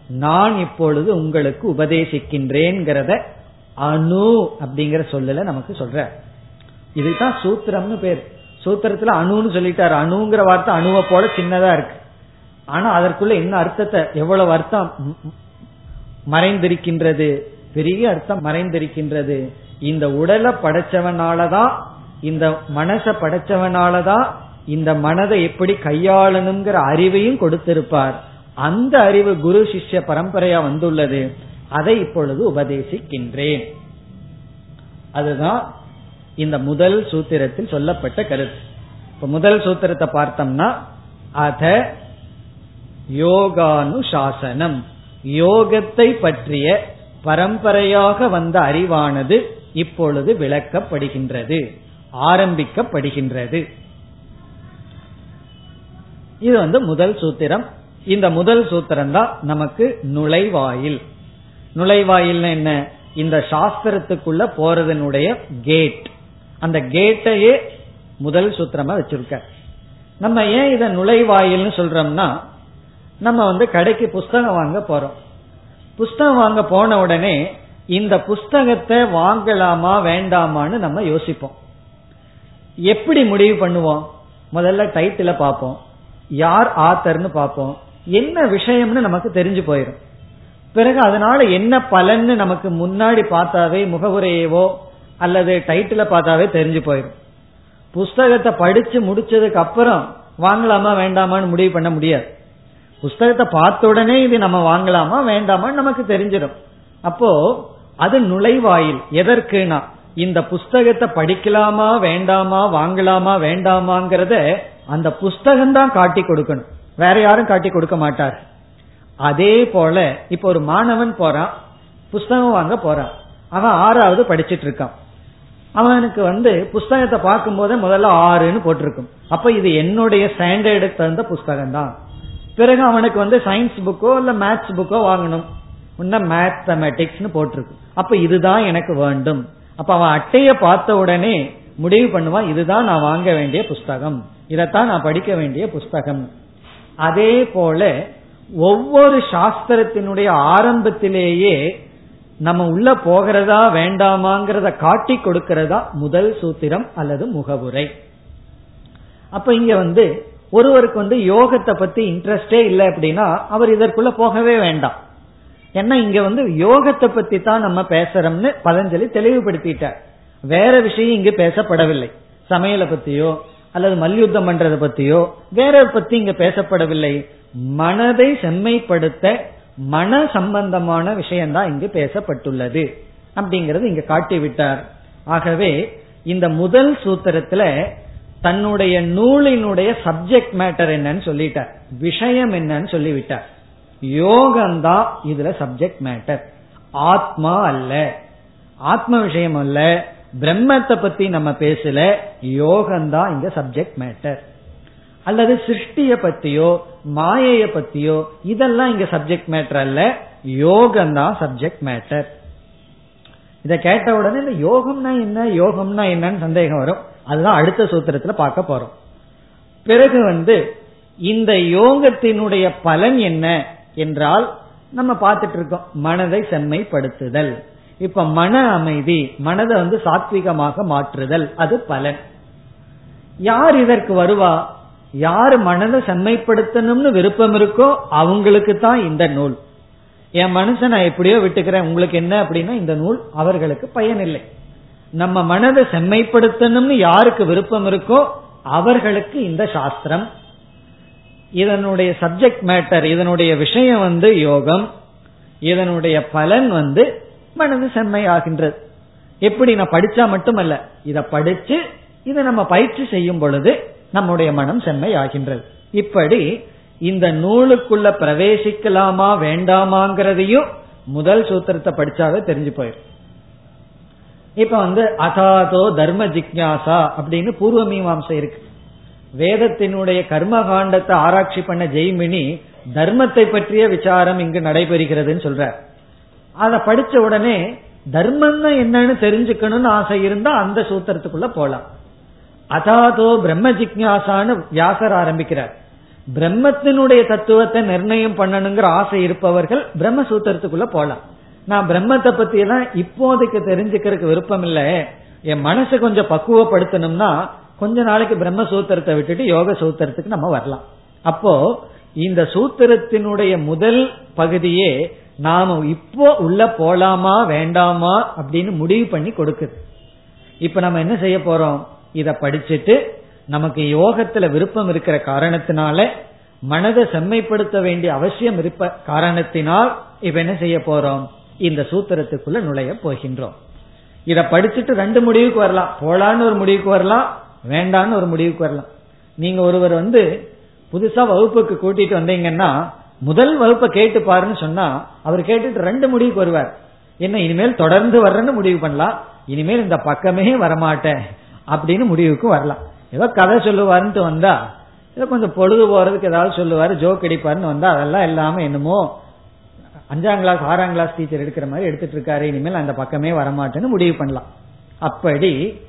S1: நான் இப்பொழுது உங்களுக்கு உபதேசிக்கின்றேங்கிறத அணு அப்படிங்கிற சொல்லல நமக்கு சொல்ற. இதுதான் சூத்திரம்னு பேர். சூத்திரத்துல அணுன்னு சொல்லிட்டாரு. அணுங்கிற வார்த்தை அணுவை போல சின்னதா இருக்கு. ஆனா அதற்குள்ள என்ன அர்த்தத்தை எவ்வளவு அர்த்தம் மறைந்திருக்கின்றது? பெரிய அர்த்தம் மறைந்திருக்கின்றது. இந்த உடலை படைச்சவனாலதான் இந்த மனசை படைச்சவனாலதான் இந்த மனதை எப்படி கையாளணுங்கிற அறிவையும் கொடுத்திருப்பார். அந்த அறிவு குரு சிஷ்ய பரம்பரையா வந்துள்ளது. அதை இப்பொழுது உபதேசிக்கின்றேன். அதுதான் இந்த முதல் சூத்திரத்தில் சொல்லப்பட்ட கருத்து. இப்ப முதல் சூத்திரத்தை பார்த்தோம்னா அத யோகானு சாசனம் யோகத்தை பற்றிய பரம்பரையாக வந்த அறிவானது இப்பொழுது விளக்கப்படுகின்றது ஆரம்பிக்கப்படுகின்றது. இது வந்து முதல் சூத்திரம். இந்த முதல் சூத்திரம் தான் நமக்கு நுழைவாயில். நுழைவாயில் என்ன? இந்த சாஸ்திரத்துக்குள்ள போறதனுடைய கேட் அந்த கேட்டையே முதல் சூத்திரமா வச்சிருக்க. நம்ம ஏன் இத நுழைவாயில்னு சொல்றோம்னா நம்ம வந்து கடைக்கு புஸ்தகம் வாங்க போறோம். புஸ்தகம் வாங்க போன உடனே இந்த புஸ்தகத்தை வாங்கலாமா வேண்டாமான்னு நம்ம யோசிப்போம். எப்படி முடிவு பண்ணுவோம்? முதல்ல டைட்டில பார்ப்போம். யார் ஆத்தர்னு பார்ப்போம். என்ன விஷயம்னு நமக்கு தெரிஞ்சு போயிடும் பிறகு அதனால என்ன பலன்னு நமக்கு முன்னாடி பார்த்தாவே முகவுரையவோ அல்லது டைட்டில பார்த்தாவே தெரிஞ்சு போயிடும் புஸ்தகத்தை படிச்சு முடிச்சதுக்கு அப்புறம் வாங்கலாமா வேண்டாமான்னு முடிவு பண்ண முடியாது. புஸ்தகத்தை பார்த்த உடனே இது நம்ம வாங்கலாமா வேண்டாமான்னு நமக்கு தெரிஞ்சிடும். அப்போ அது நுழைவாயில் எதற்குனா இந்த புஸ்தகத்தை படிக்கலாமா வேண்டாமா வாங்கலாமா வேண்டாமாங்கிறத அந்த புஸ்தகம் தான் காட்டி கொடுக்கணும். வேற யாரும் காட்டி கொடுக்க மாட்டார். அதே போல இப்ப ஒரு மாணவன் போறான் புஸ்தகம் வாங்க போறான். அவன் ஆறாவது படிச்சிட்டு இருக்கான். அவனுக்கு வந்து புஸ்தகத்தை பார்க்கும் போதே முதல்ல ஆறுன்னு போட்டிருக்கும். அப்ப இது என்னுடைய ஸ்டாண்டர்டுக்கு தகுந்த புஸ்தகம் தான் பிறகு அவனுக்கு வந்து சயின்ஸ் புக்கோ இல்ல மேத்ஸ் புக்கோ வாங்கணும். உன்ன மேத்தமெட்டிக்ஸ்னு போட்டிருக்கு. அப்ப இதுதான் எனக்கு வேண்டும். அப்ப அவன் அட்டைய பார்த்த உடனே முடிவு பண்ணுவான் இதுதான் நான் வாங்க வேண்டிய புஸ்தகம். இதைத்தான் நான் படிக்க வேண்டிய புஸ்தகம். அதே போல ஒவ்வொரு சாஸ்திரத்தினுடைய ஆரம்பத்திலேயே நம்ம உள்ள போகிறதா வேண்டாமாங்கிறத காட்டி கொடுக்கிறதா முதல் சூத்திரம் அல்லது முகவுரை. அப்ப இங்க வந்து ஒருவருக்கு வந்து யோகத்தை பத்தி இன்ட்ரெஸ்டே இல்லை அப்படின்னா அவர் இதற்குள்ள போகவே வேண்டாம். ஏன்னா இங்க வந்து யோகத்தை பத்தி தான் நம்ம பேசுறோம்னு பதஞ்சலி தெளிவுபடுத்திட்டார். வேற விஷயம் இங்கு பேசப்படவில்லை. சமையலை பத்தியோ அல்லது மல்யுத்தம் பண்றதை பத்தியோ வேற பத்தி இங்க பேசப்படவில்லை. மனதை செம்மைப்படுத்த மன சம்பந்தமான விஷயம்தான் இங்கு பேசப்பட்டுள்ளது அப்படிங்கறது இங்க காட்டிவிட்டார். ஆகவே இந்த முதல் சூத்திரத்துல தன்னுடைய நூலினுடைய சப்ஜெக்ட் மேட்டர் என்னன்னு சொல்லிட்டார். விஷயம் என்னன்னு சொல்லிவிட்டார். யோகம்தான் இதுல சப்ஜெக்ட் மேட்டர் ஆத்மா அல்ல. ஆத்ம விஷயம் அல்ல. பிரம்மத்தை பத்தி நம்ம பேசல. யோகம்தான் இங்க சப்ஜெக்ட் மேட்டர் அல்லது சிருஷ்டிய பத்தியோ மாயைய பத்தியோ இதெல்லாம் இங்க சப்ஜெக்ட் மேட்டர் அல்ல. யோகம்தான் சப்ஜெக்ட் மேட்டர் இத கேட்ட உடனே இந்த யோகம்னா என்ன? யோகம்னா என்னன்னு சந்தேகம் வரும். அதுதான் அடுத்த சூத்திரத்துல பார்க்க போறோம். பிறகு வந்து இந்த யோகத்தினுடைய பலன் என்ன என்றால் நம்ம பார்த்துட்டு இருக்கோம் மனதை செம்மைப்படுத்துதல். இப்ப மன அமைதி மனதை வந்து சாத்விகமாக மாற்றுதல் அது பலன். யார் இதற்கு வருவா? யார் மனதை செம்மைப்படுத்தணும்னு விருப்பம் இருக்கோ அவங்களுக்கு தான் இந்த நூல். என் மனசை நான் எப்படியோ விட்டுக்கிறேன் உங்களுக்கு என்ன அப்படின்னா இந்த நூல் அவர்களுக்கு பயன் இல்லை நம்ம மனதை செம்மைப்படுத்தணும்னு யாருக்கு விருப்பம் இருக்கோ அவர்களுக்கு இந்த சாஸ்திரம். இதனுடைய சப்ஜெக்ட் மேட்டர் இதனுடைய விஷயம் வந்து யோகம். இதனுடைய பலன் வந்து மனது செம்மையாகின்றது. எப்படி நான் படிச்சா மட்டுமல்ல இத படிச்சு இதை நம்ம பயிற்சி செய்யும் பொழுது நம்முடைய மனம் செம்மை ஆகின்றது இப்படி இந்த நூலுக்குள்ள பிரவேசிக்கலாமா வேண்டாமாங்கிறதையும் முதல் சூத்திரத்தை படிச்சாவே தெரிஞ்சு போயிடும் இப்ப வந்து அதாதோ தர்ம ஜிக்யாசா அப்படின்னு பூர்வ மீமாம்சை இருக்கு. வேதத்தினுடைய கர்ம காண்டத்தை ஆராய்ச்சி பண்ண ஜெய்மினி தர்மத்தை பற்றிய விசாரம் இங்கு நடைபெறுகிறதுன்னு சொல்ற அதை படிச்ச உடனே தர்மம்னா என்னன்னு தெரிஞ்சுக்கணும்னு ஆசை இருந்தா அந்த சூத்திரத்துக்குள்ள போலாம். அதாதோ பிரம்ம ஜிக்யாசான்னு வியாசர் ஆரம்பிக்கிறார். பிரம்மத்தினுடைய தத்துவத்தை நிர்ணயம் பண்ணணுங்கிற ஆசை இருப்பவர்கள் பிரம்ம சூத்திரத்துக்குள்ள போலாம். நான் பிரம்மத்தை பத்தி எல்லாம் இப்போதைக்கு தெரிஞ்சுக்கிறதுக்கு விருப்பம் இல்ல என் மனசை கொஞ்சம் பக்குவப்படுத்தணும்னா கொஞ்ச நாளைக்கு பிரம்ம சூத்திரத்தை விட்டுட்டு யோக சூத்திரத்துக்கு நம்ம வரலாம். அப்போ இந்த சூத்திரத்தினுடைய முதல் பகுதியே நாம இப்போ உள்ள போலாமா வேண்டாமா அப்படின்னு முடிவு பண்ணி கொடுக்குது. இப்ப நம்ம என்ன செய்ய போறோம்? இத படிச்சுட்டு நமக்கு யோகத்துல விருப்பம் இருக்கிற காரணத்தினால மனதை செம்மைப்படுத்த வேண்டிய அவசியம் இருப்ப காரணத்தினால் இப்ப என்ன செய்ய போறோம்? இந்த சூத்திரத்துக்குள்ள நுழைய போகின்றோம். இத படிச்சுட்டு ரெண்டு முடிவுக்கு வரலாம். போலான்னு ஒரு முடிவுக்கு வரலாம். வேண்டான்னு ஒரு முடிவுக்கு வரலாம். நீங்க ஒருவர் வந்து புதுசா வகுப்புக்கு கூட்டிட்டு வந்தீங்கன்னா முதல் வகுப்பை கேட்டு பாருன்னு சொன்னா அவர் கேட்டுட்டு ரெண்டு முடிவுக்கு வருவார். என்ன இனிமேல் தொடர்ந்து வர்றேன்னு முடிவு பண்ணலாம். இனிமேல் இந்த பக்கமே வரமாட்டேன் அப்படின்னு முடிவுக்கு வரலாம். ஏதோ கதை சொல்லுவாருன்ட்டு வந்தா ஏதோ கொஞ்சம் பொழுது போறதுக்கு ஏதாவது சொல்லுவாரு ஜோக் அடிப்பாருன்னு வந்தா அதெல்லாம் இல்லாம என்னமோ அஞ்சாம் கிளாஸ் ஆறாம் கிளாஸ் டீச்சர் எடுக்கிற மாதிரி எடுத்துட்டு இருக்காரு. இனிமேல் அந்த பக்கமே வரமாட்டேன்னு முடிவு பண்ணலாம். அப்படி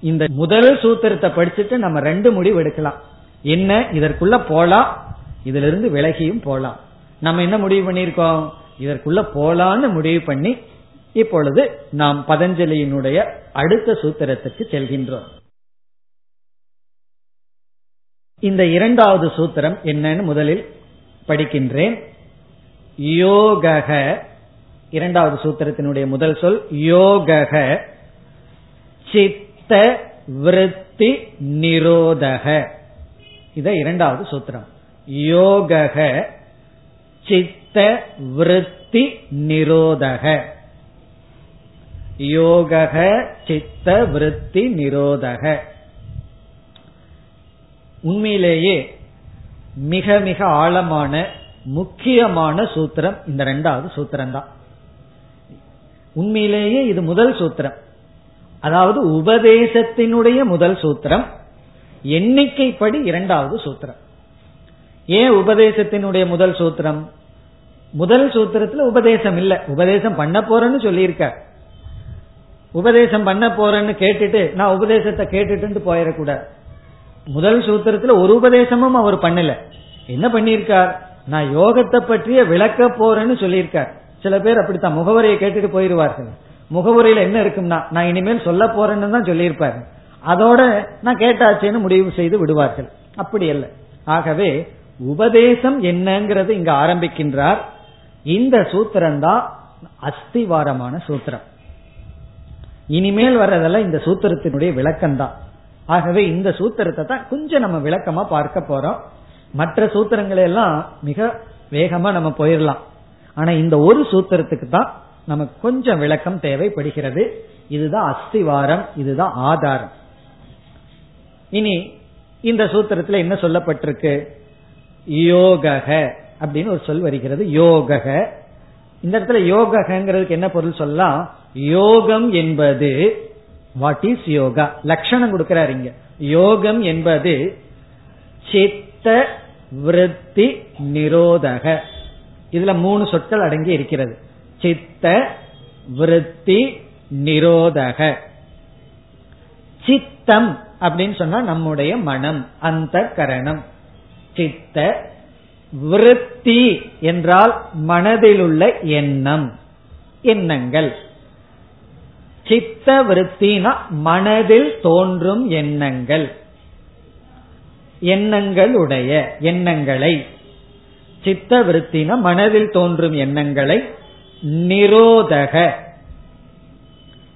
S1: இந்த முதல் சூத்திரத்தை படிச்சுட்டு நம்ம ரெண்டு முடிவு எடுக்கலாம். என்ன? இதற்குள்ள போலாம். இதுல இருந்து விலகியும் போலாம். நம்ம என்ன முடிவு பண்ணிருக்கோம் இதற்குள்ள போலான்னு முடிவு பண்ணி இப்பொழுது நாம் பதஞ்சலியினுடைய அடுத்த சூத்திரத்துக்கு செல்கின்றோம். இந்த இரண்டாவது சூத்திரம் என்னன்னு முதலில் படிக்கின்றேன். யோகக. இரண்டாவது சூத்திரத்தினுடைய முதல் சொல் யோகக. சித்த விருத்தி நிரோதக. இத இரண்டாவது சூத்திரம். யோகக. சித்த விருத்தி நிரோதக. யோகக சித்த விருத்தி நிரோதக. உண்மையிலேயே மிக மிக ஆழமான முக்கியமான சூத்திரம். இந்த ரெண்டாவது சூத்திரம் தான் உண்மையிலேயே இது முதல் சூத்திரம். அதாவது உபதேசத்தினுடைய முதல் சூத்திரம். எண்ணிக்கைப்படி இரண்டாவது சூத்திரம். ஏன் உபதேசத்தினுடைய முதல் சூத்திரம்? முதல் சூத்திரத்துல உபதேசம் இல்ல. உபதேசம் பண்ண போறேன்னு சொல்லியிருக்க. உபதேசம் பண்ண போறேன்னு கேட்டுட்டு நான் உபதேசத்தை கேட்டுட்டு போயிடக்கூடாது. முதல் சூத்திரத்துல ஒரு உபதேசமும் அவர் பண்ணல. என்ன பண்ணியிருக்கார்? நான் யோகத்தை பற்றிய விளக்க போறேன்னு சொல்லியிருக்கார். சில பேர் அப்படித்தான் முகவரியை கேட்டுட்டு போயிருவார்கள். முகவரியில என்ன இருக்கும்னா நான் இனிமேல் சொல்ல போறேன்னு தான் சொல்லியிருப்பாரு. அதோட நான் கேட்டாச்சேன்னு முடிவு செய்து விடுவார்கள். அப்படி அல்ல. ஆகவே உபதேசம் என்னங்கிறது இங்க ஆரம்பிக்கின்றார். இந்த சூத்திரம் தான் அஸ்திவாரமான சூத்திரம். இனிமேல் வர்றதெல்லாம் இந்த சூத்திரத்தினுடைய விளக்கம் தான் ஆகவே இந்த சூத்திரத்தை தான் கொஞ்சம் நம்ம விளக்கமா பார்க்க போறோம். மற்ற சூத்திரங்களை எல்லாம் மிக வேகமா நம்ம போயிடலாம் ஆனா இந்த ஒரு சூத்திரத்துக்கு தான் நமக்கு கொஞ்சம் விளக்கம் தேவைப்படுகிறது. இதுதான் அஸ்திவாரம் இதுதான் ஆதாரம். இனி இந்த சூத்திரத்துல என்ன சொல்லப்பட்டிருக்கு? யோகக அப்படின்னு ஒரு சொல் வருகிறது. யோகக. இந்த இடத்துல யோகங்கிறதுக்கு என்ன பொருள் சொல்லலாம்? யோகம் என்பது வாட் இஸ் யோகா? லட்சணம் கொடுக்கிறார் இங்க. யோகம் என்பது சித்த விருத்தி நிரோதக. இதுல மூணு சொற்கள் அடங்கி இருக்கிறது. சித்த விருத்தி நிரோதக. சித்தம் அப்படின்னு சொன்னா நம்முடைய மனம் அந்த கரணம் சித்த விருத்தி என்றால் மனதில் உள்ள எண்ணம் எண்ணங்கள். சித்த விருத்தினா மனதில் தோன்றும் எண்ணங்கள். எண்ணங்களுடைய எண்ணங்களை. சித்த விருத்தின மனதில் தோன்றும் எண்ணங்களை நிரோதக.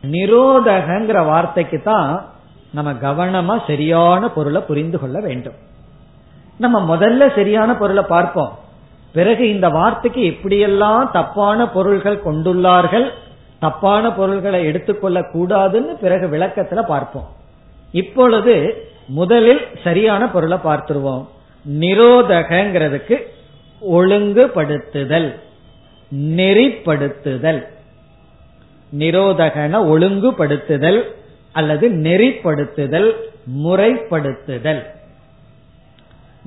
S1: நிரோதகங்கிற வார்த்தைக்கு தான் நம்ம கவனமா சரியான பொருளை புரிந்து கொள்ள வேண்டும். நம்ம முதல்ல சரியான பொருளை பார்ப்போம். பிறகு இந்த வார்த்தைக்கு எப்படியெல்லாம் தப்பான பொருள்கள் கொண்டுள்ளார்கள் தப்பான பொருள்களை எடுத்துக்கொள்ள கூடாதுன்னு பிறகு விளக்கத்துல பார்ப்போம். இப்பொழுது முதலில் சரியான பொருளை பார்த்துருவோம். நிரோதகங்கிறதுக்கு ஒழுங்குபடுத்துதல். நெறிப்படுத்துதல். நிரோதகன ஒழுங்குபடுத்துதல் அல்லது நெறிப்படுத்துதல் முறைப்படுத்துதல்.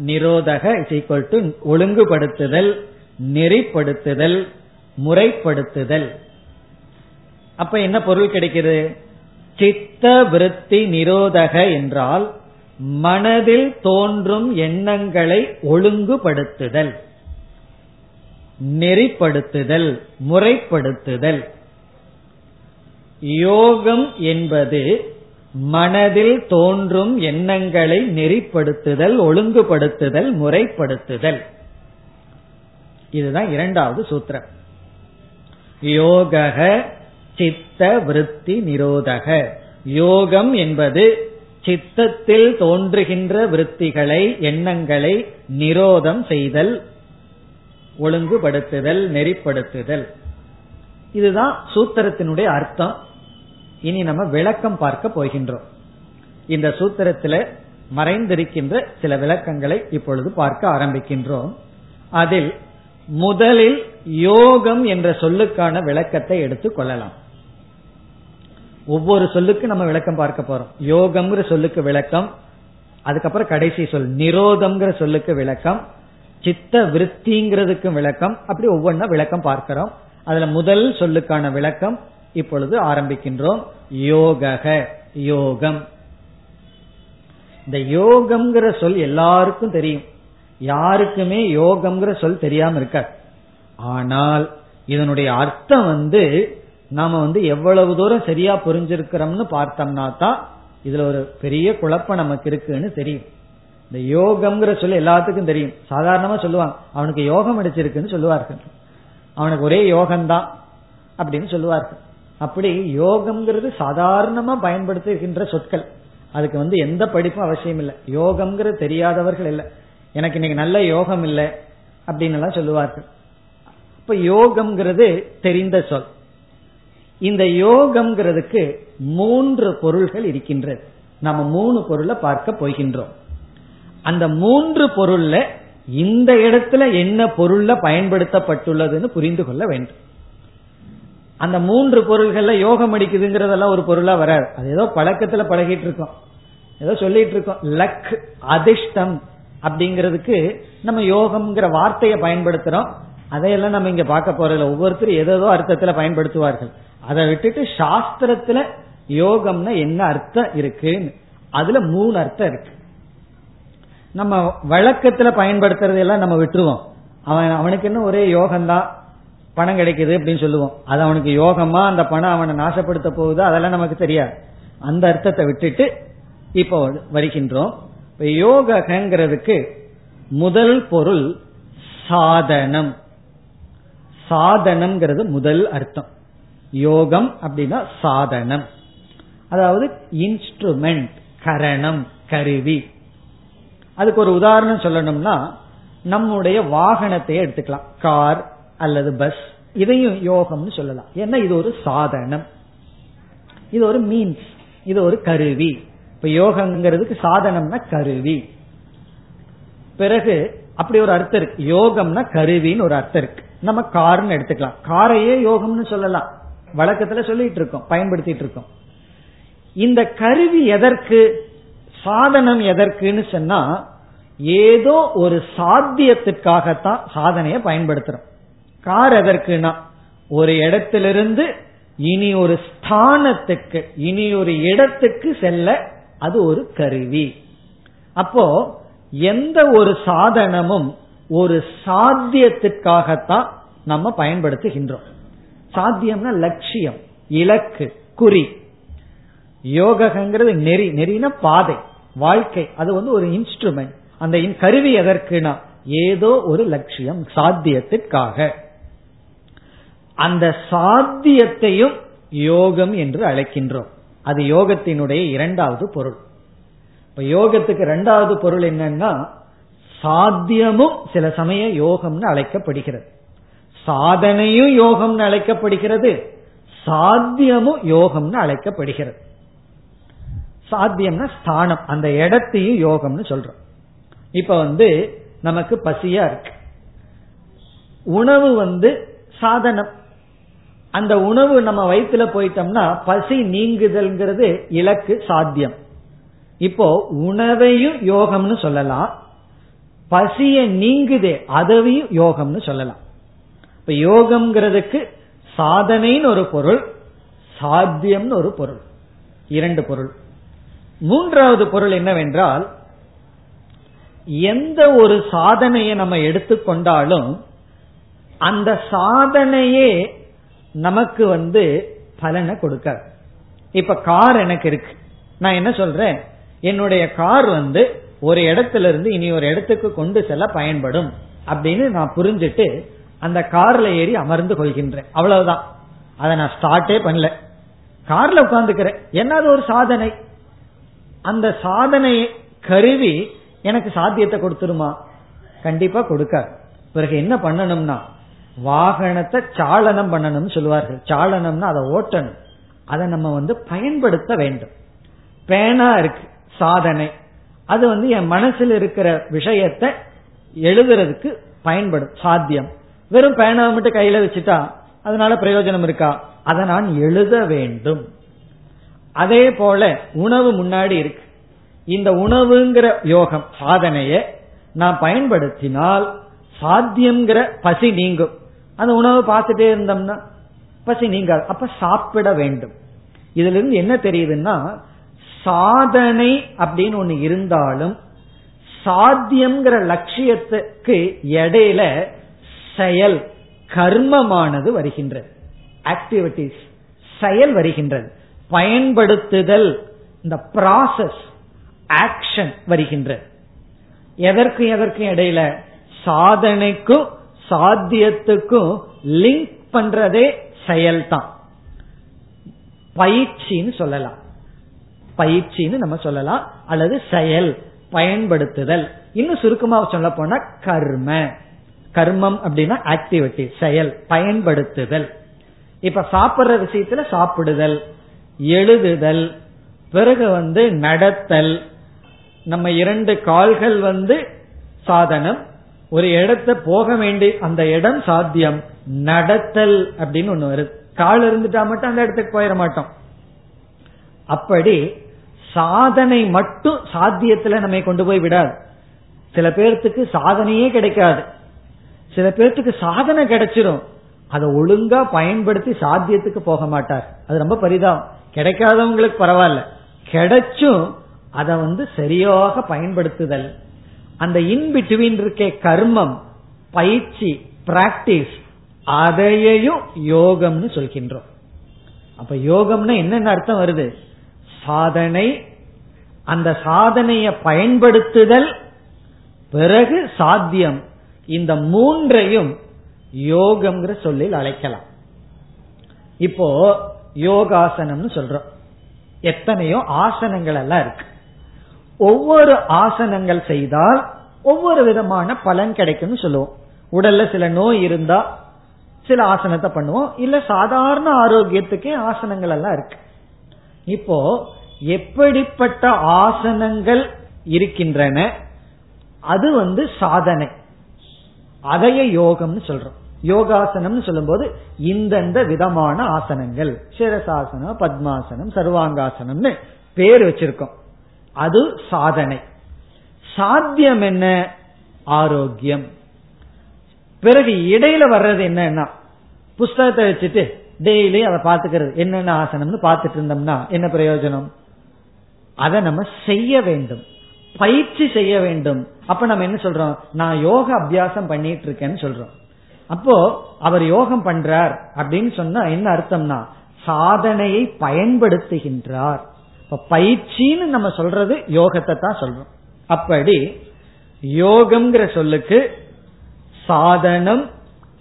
S1: நிரோதக ஒழுங்குபடுத்துதல் நெறிப்படுத்துதல் முறைப்படுத்துதல். அப்ப என்ன பொருள் கிடைக்கிறது சித்த விருத்தி நிரோதக என்றால் மனதில் தோன்றும் எண்ணங்களை ஒழுங்குபடுத்துதல் நெறிப்படுத்துதல் முறைப்படுத்துதல். யோகம் என்பது மனதில் தோன்றும் எண்ணங்களை நெறிப்படுத்துதல் ஒழுங்குபடுத்துதல் முறைப்படுத்துதல். இதுதான் இரண்டாவது சூத்திரம். யோக சித்த விருத்தி நிரோதக யோகம் என்பது சித்தத்தில் தோன்றுகின்ற விருத்திகளை எண்ணங்களை நிரோதம் செய்தல் ஒழுங்குபடுத்துதல் நெறிப்படுத்துதல். இதுதான் சூத்திரத்தினுடைய அர்த்தம். இனி நம்ம விளக்கம் பார்க்க போகின்றோம். இந்த சூத்திரத்தில் மறைந்திருக்கின்ற சில விளக்கங்களை இப்பொழுது பார்க்க ஆரம்பிக்கின்றோம். அதில் முதலில் யோகம் என்ற சொல்லுக்கான விளக்கத்தை எடுத்துக் கொள்ளலாம். ஒவ்வொரு சொல்லுக்கு நம்ம விளக்கம் பார்க்க போறோம். யோகம்ங்கிற சொல்லுக்கு விளக்கம் அதுக்கப்புறம் கடைசி சொல் நிரோதம்ங்கிற சொல்லுக்கு விளக்கம் சித்த விருத்திங்கிறதுக்கும் விளக்கம் அப்படி ஒவ்வொன்றா விளக்கம் பார்க்கிறோம். அதுல முதல் சொல்லுக்கான விளக்கம் இப்பொழுது ஆரம்பிக்கின்றோம். யோகக யோகம். இந்த யோகம்ங்கிற சொல் எல்லாருக்கும் தெரியும். யாருக்குமே யோகம்ங்கிற சொல் தெரியாம இருக்க ஆனால் இதனுடைய அர்த்தம் வந்து நாம வந்து எவ்வளவு தூரம் சரியா புரிஞ்சிருக்கிறோம்னு பார்த்தோம்னா தான் இதுல ஒரு பெரிய குழப்பம் நமக்கு இருக்குன்னு தெரியும். இந்த யோகம்ங்கிற சொல்லி எல்லாத்துக்கும் தெரியும். சாதாரணமா சொல்லுவாங்க அவனுக்கு யோகம் அடிச்சிருக்குன்னு சொல்லுவார்கள். அவனுக்கு ஒரே யோகம்தான் அப்படின்னு சொல்லுவார்கள். அப்படி யோகம்ங்கிறது சாதாரணமா பயன்படுத்துகின்ற சொற்கள். அதுக்கு வந்து எந்த படிப்பும் அவசியம் இல்லை. யோகம்ங்கிறது தெரியாதவர்கள் இல்லை. எனக்கு இன்னைக்கு நல்ல யோகம் இல்லை அப்படின்னு எல்லாம் சொல்லுவார்கள். இப்ப யோகம்ங்கிறது தெரிந்த சொல். இந்த யோகம்ங்கிறதுக்கு மூன்று பொருள்கள் இருக்கின்றது. நம்ம மூணு பொருளை பார்க்க போகின்றோம். அந்த மூன்று பொருள்ல இந்த இடத்துல என்ன பொருள்ல பயன்படுத்தப்பட்டுள்ளதுன்னு புரிந்து கொள்ள வேண்டும். அந்த மூன்று பொருள்கள்ல யோகம் அடிக்குதுங்கிறதெல்லாம் ஒரு பொருளா வராது. அது ஏதோ பழக்கத்துல பழகிட்டு இருக்கோம். ஏதோ சொல்லிட்டு இருக்கோம். லக் அதிர்ஷ்டம் அப்படிங்கிறதுக்கு நம்ம யோகம்ங்கிற வார்த்தையை பயன்படுத்துறோம். அதையெல்லாம் நம்ம இங்க பார்க்க போறதில்ல. ஒவ்வொருத்தரும் ஏதோ அர்த்தத்துல பயன்படுத்துவார்கள். அதை விட்டுட்டு சாஸ்திரத்துல யோகம்னா என்ன அர்த்தம் இருக்குன்னு. அதுல மூணு அர்த்தம் இருக்கு. நம்ம வழக்கத்துல பயன்படுத்துறது எல்லாம் நம்ம விட்டுருவோம். அவன் அவனுக்கு என்ன ஒரே யோகம்தான்? பணம் கிடைக்குது அப்படின்னு சொல்லுவோம். அது அவனுக்கு யோகமா? அந்த பணம் அவனை நாசப்படுத்த போகுது? அதெல்லாம் நமக்கு தெரியாது. அந்த அர்த்தத்தை விட்டுட்டு இப்போ வருகின்றோம். இப்ப யோகங்கிறதுக்கு முதல் பொருள் சாதனம். சாதனம்ங்கிறது முதல் அர்த்தம். யோகம் அப்படின்னா சாதனம். அதாவது இன்ஸ்ட்ருமெண்ட் கரணம் கருவி. அதுக்கு ஒரு உதாரணம் சொல்லணும்னா நம்முடைய வாகனத்தை எடுத்துக்கலாம். கார் அல்லது பஸ் இதையும் யோகம்னு சொல்லலாம். ஏன்னா இது ஒரு சாதனம். இது ஒரு மீன்ஸ் இது ஒரு கருவி. இப்ப யோகங்கிறதுக்கு சாதனம்னா கருவி. பிறகு அப்படி ஒரு அர்த்தம் இருக்கு. யோகம்னா கருவின்னு ஒரு அர்த்தம் இருக்கு. நம்ம கார்னு எடுத்துக்கலாம். காரையே யோகம்னு சொல்லலாம். வழக்கத்துல சொல்லிட்டு இருக்கோம் பயன்படுத்திட்டு இருக்கோம். இந்த கருவி எதற்கு சாதனம் எதற்குன்னு சொன்னா ஏதோ ஒரு சாத்தியத்திற்காகத்தான் சாதனையை பயன்படுத்துறோம். கார் எதற்குனா ஒரு இடத்திலிருந்து இனி ஒரு ஸ்தானத்துக்கு இனி ஒரு இடத்துக்கு செல்ல அது ஒரு கருவி. அப்போ எந்த ஒரு சாதனமும் ஒரு சாத்தியத்திற்காகத்தான் நம்ம பயன்படுத்துகின்றோம். சாத்தியம்னா லட்சியம் இலக்கு குறி. யோகங்கிறது நெறி நெறினா பாதை வாழ்க்கை. அது வந்து ஒரு இன்ஸ்ட்ருமெண்ட் அந்த கருவி எதற்குனா ஏதோ ஒரு லட்சியம் சாத்தியத்திற்காக. அந்த சாத்தியத்தையும் யோகம் என்று அழைக்கின்றோம். அது யோகத்தினுடைய இரண்டாவது பொருள். இப்ப யோகத்துக்கு இரண்டாவது பொருள் என்னன்னா சாத்தியமும் சில சமயம் யோகம்னு அழைக்கப்படுகிறது. சாதனையும் யோகம்னு அழைக்கப்படுகிறது சாத்தியமும் யோகம்னு அழைக்கப்படுகிறது. சாத்தியம்னா ஸ்தானம் அந்த இடத்தையும் யோகம்னு சொல்றோம். இப்ப வந்து நமக்கு பசியா இருக்கு. உணவு வந்து சாதனம். அந்த உணவு நம்ம வயிற்றுல போயிட்டோம்னா பசி நீங்குதல்ங்கிறது இலக்கு சாத்தியம். இப்போ உணவையும் யோகம்னு சொல்லலாம். பசிய நீங்குதே அதவையும் யோகம்னு சொல்லலாம். இப்ப யோகம்ங்கிறதுக்கு சாதனைன்னு ஒரு பொருள் சாத்தியம்னு ஒரு பொருள். இரண்டு பொருள். மூன்றாவது பொருள் என்னவென்றால் எந்த ஒரு சாதனையை நம்ம எடுத்துக்கொண்டாலும் அந்த சாதனையே நமக்கு வந்து பலனை கொடுக்காது. இப்ப கார் எனக்கு இருக்கு. நான் என்ன சொல்றேன்? என்னுடைய கார் வந்து ஒரு இடத்துல இருந்து இனி ஒரு இடத்துக்கு கொண்டு செல்ல பயன்படும் அப்படின்னு நான் புரிஞ்சுட்டு அந்த கார்ல ஏறி அமர்ந்து கொள்கின்றேன். அவ்வளவுதான். அதை நான் ஸ்டார்டே பண்ணல. கார்ல உட்காந்துக்கிறேன் என்ன அது ஒரு சாதனை? அந்த சாதனை கருவி எனக்கு சாத்தியத்தை கொடுத்துருமா? கண்டிப்பா கொடுக்காது பிறகு என்ன பண்ணணும்னா வாகனத்தை சாலனம் பண்ணணும்னு சொல்லுவார்கள். சாலனம்னா அதை ஓட்டணும். அதை நம்ம வந்து பயன்படுத்த வேண்டும். பேனா இருக்கு. சாதனை. அது வந்து என் மனசில் இருக்கிற விஷயத்தை எழுதுறதுக்கு பயன்படும். சாத்தியம். வெறும் பேனா மட்டும் கையில வச்சுட்டா அதனால பிரயோஜனம் இருக்கா? அதை நான் எழுத வேண்டும். அதே போல உணவு முன்னாடி இருக்கு. இந்த உணவுங்கிற யோகம் சாதனைய நான் பயன்படுத்தினால் சாத்தியம்ங்கிற பசி நீங்கும். அந்த உணவு பார்த்துட்டே இருந்தோம்னா பசி நீங்காது. அப்ப சாப்பிட வேண்டும். இதுல இருந்து என்ன தெரியுதுன்னா சாதனை அப்படின்னு ஒண்ணு இருந்தாலும் சாத்தியம்ங்கிற லட்சியத்துக்கு இடையில செயல் கர்மமானது வருகின்றது. ஆக்டிவிட்டிஸ் செயல் வருகின்றது. பயன்படுத்துதல் இந்த ப்ராசஸ் ஆக்ஷன் வருகின்றது. எதற்கும் எதற்கும் இடையில சாதனைக்கும் சாத்தியத்துக்கும் லிங்க் பண்றதே செயல்தான். பயிற்சின்னு சொல்லலாம். பயிற்சின்னு நம்ம சொல்லலாம். அல்லது செயல் பயன்படுத்துதல். இன்னும் சுருக்கமா சொல்ல போனா கர்ம. கர்மம் அப்படின்னா ஆக்டிவிட்டி செயல் பயன்படுத்துதல். இப்ப சாப்பிடுற விஷயத்துல சாப்பிடுதல் எழுதுதல் பிறகு வந்து நடத்தல். நம்ம இரண்டு கால்கள் வந்து சாதனம். ஒரு இடத்த போக வேண்டி அந்த இடம் சாத்தியம். நடத்தல் அப்படின்னு ஒண்ணு வருது. கால் இருந்துட்டா மட்டும் அந்த இடத்துக்கு போயிட மாட்டோம். அப்படி சாதனை மட்டும் சாத்தியத்துல நம்மை கொண்டு போய் விடாது. சில பேர்த்துக்கு சாதனையே கிடைக்காது. சில பேர்த்துக்கு சாதனை கிடைச்சிரும். அதை ஒழுங்கா பயன்படுத்தி சாத்தியத்துக்கு போக மாட்டார். அது ரொம்ப பரிதாபம். கிடைக்காதவங்களுக்கு பரவாயில்ல. கிடைச்சும் அதை வந்து சரியாக பயன்படுத்துதல். அந்த இன் பிட்வீன் இருக்கே கர்மம் பயிற்சி பிராக்டிஸ் அதையையும் யோகம்னு சொல்கின்றோம். அப்ப யோகம்னா என்னென்ன அர்த்தம் வருது? சாதனை அந்த சாதனையை பயன்படுத்துதல் பிறகு சாத்தியம். இந்த மூன்றையும் யோகம்ங்கிற சொல்லில் அழைக்கலாம். இப்போ யோகாசனம்னு சொல்றோம். எத்தனையோ ஆசனங்கள் எல்லாம் இருக்கு. ஒவ்வொரு ஆசனங்கள் செய்தால் ஒவ்வொரு விதமான பலன் கிடைக்கும்னு சொல்லுவோம். உடல்ல சில நோய் இருந்தா சில ஆசனத்தை பண்ணுவோம். இல்ல சாதாரண ஆரோக்கியத்துக்கே ஆசனங்கள் எல்லாம் இருக்கு. இப்போ எப்படிப்பட்ட ஆசனங்கள் இருக்கின்றன? அது வந்து சாதனை. அதையே யோகம்னு சொல்றோம். யோகாசனம்னு சொல்லும்போது இந்தந்த விதமான ஆசனங்கள். சிரசாசனம் பத்மாசனம் சர்வாங்காசனம்னு பேர் வச்சிருக்கோம். அது சாதனை. சாத்தியம் என்ன? ஆரோக்கியம். பிறகு இடையில வர்றது என்னன்னா புஸ்தகத்தை வச்சுட்டு டெய்லி அதை பாத்துக்கிறது என்னென்ன ஆசனம்னு பார்த்துட்டு இருந்தோம்னா என்ன பிரயோஜனம்? அதை நம்ம செய்ய வேண்டும். பயிற்சி செய்ய வேண்டும். அப்ப நம்ம என்ன சொல்றோம்? நான் யோக அபியாசம் பண்ணிட்டு இருக்கேன்னு சொல்றோம். அப்போ அவர் யோகம் பண்றார் அப்படின்னு சொன்னா என்ன அர்த்தம்னா சாதனையை பயன்படுத்துகின்றார். இப்ப பயிற்சின்னு நம்ம சொல்றது யோகத்தை தான் சொல்றோம். அப்படி யோகம்ங்கிற சொல்லுக்கு சாதனம்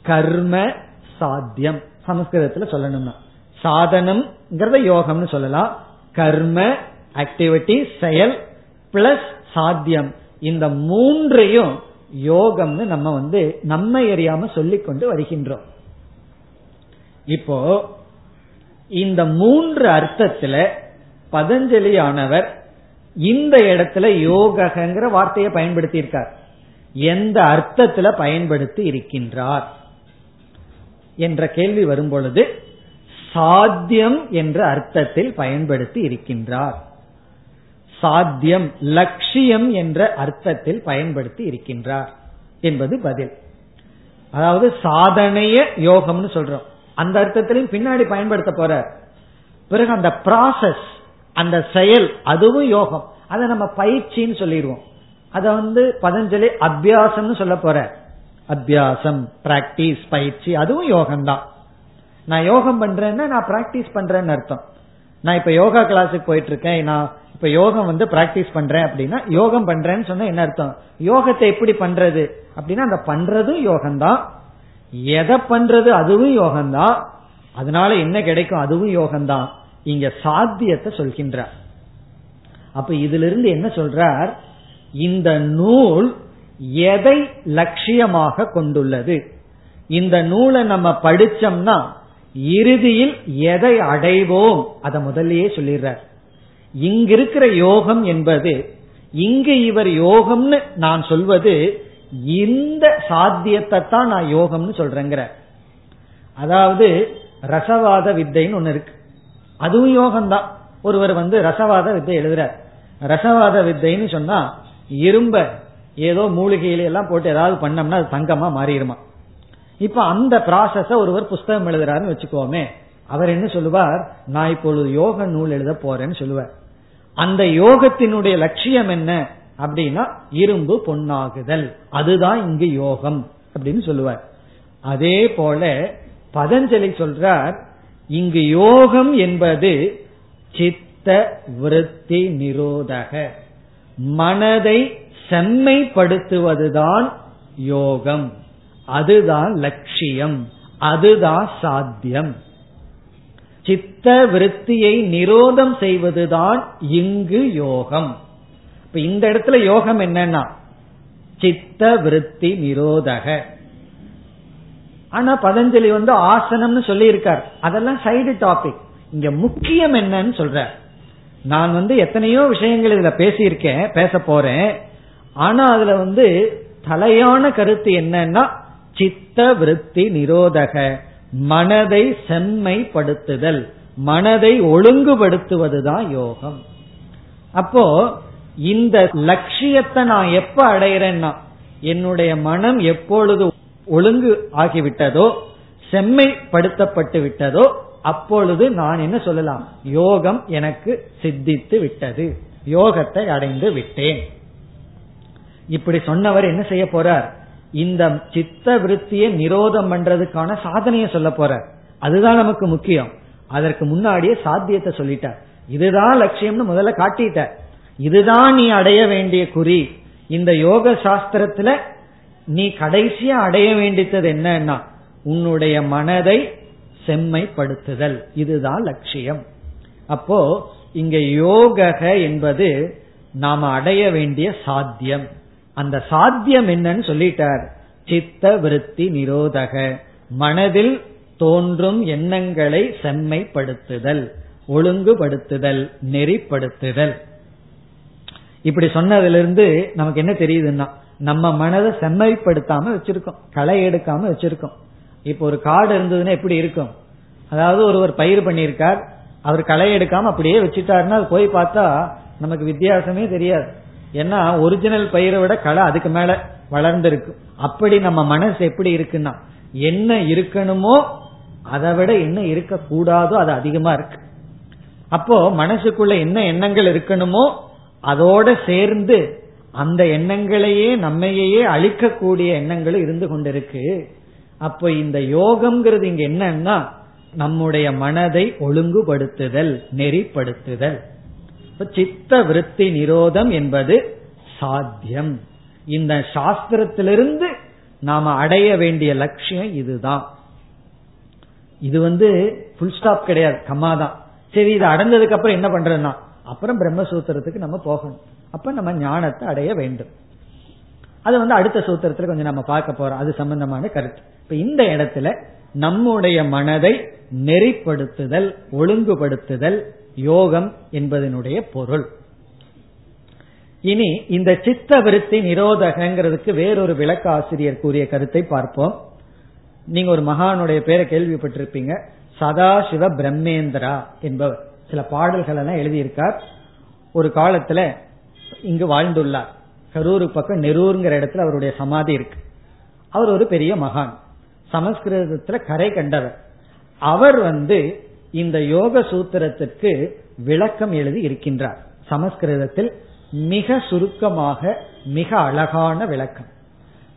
S1: கர்ம சாத்தியம். சமஸ்கிருதத்துல சொல்லணும்னா. சாதனம்ங்கிறத யோகம்னு சொல்லலாம். கர்ம ஆக்டிவிட்டி செயல் பிளஸ் சாத்தியம். இந்த மூன்றையும் யோகம்னு நம்ம வந்து நம்ம எறியாம சொல்லிக்கொண்டு வருகின்றோம். இப்போ இந்த மூன்று அர்த்தத்துல பதஞ்சலியானவர் இந்த இடத்துல யோகங்கிற வார்த்தையை பயன்படுத்தி இருக்கார் எந்த அர்த்தத்துல பயன்படுத்தி இருக்கின்றார்? என்ற கேள்வி வரும் பொழுது சாத்தியம் என்ற அர்த்தத்தில் பயன்படுத்தி இருக்கின்றார். சாத்தியம் லட்சியம் என்ற அர்த்தத்தில் பயன்படுத்தி இருக்கின்றார் என்பது பதில். அதாவது சாதனைய யோகம்னு சொல்றோம். அந்த அர்த்தத்திலையும் பின்னாடி பயன்படுத்த போற பிறகு அந்த ப்ராசஸ் அந்த செயல் அதுவும் யோகம். அதை நம்ம பயிற்சின்னு சொல்லிடுவோம். அதை வந்து பதஞ்சலி அபியாசம்னு சொல்ல போற. அபியாசம் பிராக்டிஸ் பயிற்சி அதுவும் யோகம்தான். நான் யோகம் பண்றேன்னா நான் பிராக்டிஸ் பண்றேன்னு அர்த்தம். நான் இப்ப யோகா கிளாஸுக்கு போயிட்டு இருக்கேன். நான் இப்ப யோகம் வந்து பிராக்டிஸ் பண்றேன் அப்படின்னா யோகம் பண்றேன்னு சொன்னா என்ன அர்த்தம்? யோகத்தை எப்படி பண்றது? அப்படின்னா அந்த பண்றதும் யோகம்தான். எதை பண்றது? அதுவும் யோகம்தான். அதனால என்ன கிடைக்கும்? அதுவும் யோகம்தான். இங்க சாத்தியத்தை சொல்கின்றார். அப்ப இதுல இருந்து என்ன சொல்றார்? இந்த நூல் எதை லட்சியமாக கொண்டுள்ளது? இந்த நூலை நம்ம படிச்சோம்னா இறுதியில் எதை அடைவோம்? அதை முதல்லயே சொல்லிடுறார். இங்கிருக்கிற யோகம் என்பது இங்கு இவர் யோகம்னு நான் சொல்வது இந்த சாத்தியத்தை தான் நான் யோகம்னு சொல்றேங்கிற. அதாவது ரசவாத வித்தைன்னு ஒண்ணு இருக்கு. அதுவும் யோகம்தான். ஒருவர் வந்து ரசவாத வித்தை எழுதுறார். ரசவாத வித்தைன்னு சொன்னா இரும்ப ஏதோ மூலிகையில எல்லாம் போட்டு ஏதாவது பண்ணோம்னா அது தங்கமா மாறிடுமா. இப்ப அந்த ப்ராசஸ ஒருவர் புஸ்தகம் எழுதுறாருன்னு வச்சுக்கோமே. அவர் என்ன சொல்லுவார்? நான் இப்பொழுது யோக நூல் எழுத போறேன்னு சொல்லுவார். அந்த யோகத்தினுடைய லட்சியம் என்ன? அப்படின்னா இரும்பு பொன்னாகுதல். அதுதான் இங்கு யோகம் அப்படின்னு சொல்லுவார். அதே போல பதஞ்சலி சொல்றார் இங்கு யோகம் என்பது சித்த விருத்தி நிரோதக. மனதை செம்மைப்படுத்துவதுதான் யோகம். அதுதான் லட்சியம். அதுதான் சாத்தியம். சித்த விருத்தியை நிரோதம் செய்வதுதான் இங்கு யோகம். இப்ப இந்த இடத்துல யோகம் என்னன்னா சித்த விருத்தி நிரோதக. ஆனா பதஞ்சலி வந்து ஆசனம்னு சொல்லி இருக்கார் அதெல்லாம் சைடு டாபிக் இங்க முக்கியம் என்னன்னு சொல்ற நான் வந்து எத்தனையோ விஷயங்கள் இதுல பேசியிருக்கேன் பேச போறேன். ஆனா அதுல வந்து தலையான கருத்து என்னன்னா சித்த விருத்தி நிரோதக. மனதை செம்மைப்படுத்துதல் மனதை ஒழுங்குபடுத்துவதுதான் யோகம். அப்போ இந்த லட்சியத்தை நான் எப்ப அடையிறேன்னா என்னுடைய மனம் எப்பொழுது ஒழுங்கு ஆகிவிட்டதோ செம்மைப்படுத்தப்பட்டு விட்டதோ அப்பொழுது நான் என்ன சொல்லலாம்? யோகம் எனக்கு சித்தித்து விட்டது. யோகத்தை அடைந்து விட்டேன். இப்படி சொன்னவர் என்ன செய்ய போறார்? இந்த சித்த விருத்தியை நிரோதம் பண்றதுக்கான சாதனையை சொல்ல போற. அதுதான் நமக்கு முக்கியம். அதற்கு முன்னாடியே சாத்தியத்தை சொல்லிட்டார் இதுதான் லட்சியம்னு முதல்ல காட்டிட்ட. இதுதான் நீ அடைய வேண்டிய குறி. இந்த யோக சாஸ்திரத்துல நீ கடைசியா அடைய வேண்டியது என்னன்னா உன்னுடைய மனதை செம்மைப்படுத்துதல். இதுதான் லட்சியம். அப்போ இங்க யோக என்பது நாம அடைய வேண்டிய சாத்தியம். அந்த சாத்தியம் என்னன்னு சொல்லிட்டார். சித்த விருத்தி நிரோதக. மனதில் தோன்றும் எண்ணங்களை செம்மைப்படுத்துதல் ஒழுங்குபடுத்துதல் நெறிப்படுத்துதல். இப்படி சொன்னதிலிருந்து நமக்கு என்ன தெரியுதுன்னா நம்ம மனதை செம்மைப்படுத்தாம வச்சிருக்கோம் களை எடுக்காம வச்சிருக்கோம். இப்போ ஒரு காடு இருந்ததுன்னா எப்படி இருக்கும்? அதாவது ஒருவர் பயிர் பண்ணியிருக்கார் அவர் களை எடுக்காம அப்படியே வச்சுட்டாருன்னா அது போய் பார்த்தா நமக்கு வித்தியாசமே தெரியாது. ஏன்னா ஒரிஜினல் பயிரை விட களை அதுக்கு மேல வளர்ந்திருக்கு. அப்படி நம்ம மனசு எப்படி இருக்குன்னா என்ன இருக்கணுமோ அதை விட என்ன இருக்க கூடாதோ அது அதிகமா இருக்கு. அப்போ மனசுக்குள்ள என்ன எண்ணங்கள் இருக்கணுமோ அதோட சேர்ந்து அந்த எண்ணங்களையே நம்மையே அழிக்கக்கூடிய எண்ணங்களும் இருந்து கொண்டிருக்கு. அப்போ இந்த யோகம்ங்கிறது இங்க என்னன்னா நம்முடைய மனதை ஒழுங்குபடுத்துதல் நெறிப்படுத்துதல். சித்த விருத்தி நிரோதம் என்பது சாத்தியம். இந்த சாஸ்திரத்திலிருந்து நாம அடைய வேண்டிய லட்சியம் இதுதான். இது வந்து புல் ஸ்டாப் கிடையாது கம்மா தான். சரி இது அடைஞ்சதுக்கு அப்புறம் என்ன பண்றதுன்னா அப்புறம் பிரம்மசூத்திரத்துக்கு நம்ம போகணும். அப்ப நம்ம ஞானத்தை அடைய வேண்டும். அது வந்து அடுத்த சூத்திரத்துல கொஞ்சம் நம்ம பார்க்க போறோம். அது சம்பந்தமான கருத்து. இப்ப இந்த இடத்துல நம்முடைய மனதை நெறிப்படுத்துதல் ஒழுங்குபடுத்துதல் யோகம் என்பதனுடைய பொருள். இனி இந்த சித்த விருத்தி நிரோதகங்கிறதுக்கு வேறொரு விளக்க ஆசிரியர் கூறிய கருத்தை பார்ப்போம். நீங்க ஒரு மகானுடைய பேரை கேள்விப்பட்டிருப்பீங்க. சதாசிவ பிரம்மேந்திரா என்பவர் சில பாடல்கள் எல்லாம் எழுதியிருக்கார். ஒரு காலத்துல இங்கு வாழ்ந்துள்ளார். கரூர் பக்கம் நெரூருங்கிற இடத்துல அவருடைய சமாதி இருக்கு. அவர் ஒரு பெரிய மகான். சமஸ்கிருதத்துல கரை கண்டவர். அவர் வந்து இந்த யோக சூத்திரத்திற்கு விளக்கம் எழுதி இருக்கின்றார். சமஸ்கிருதத்தில் மிக சுருக்கமாக மிக அழகான விளக்கம்.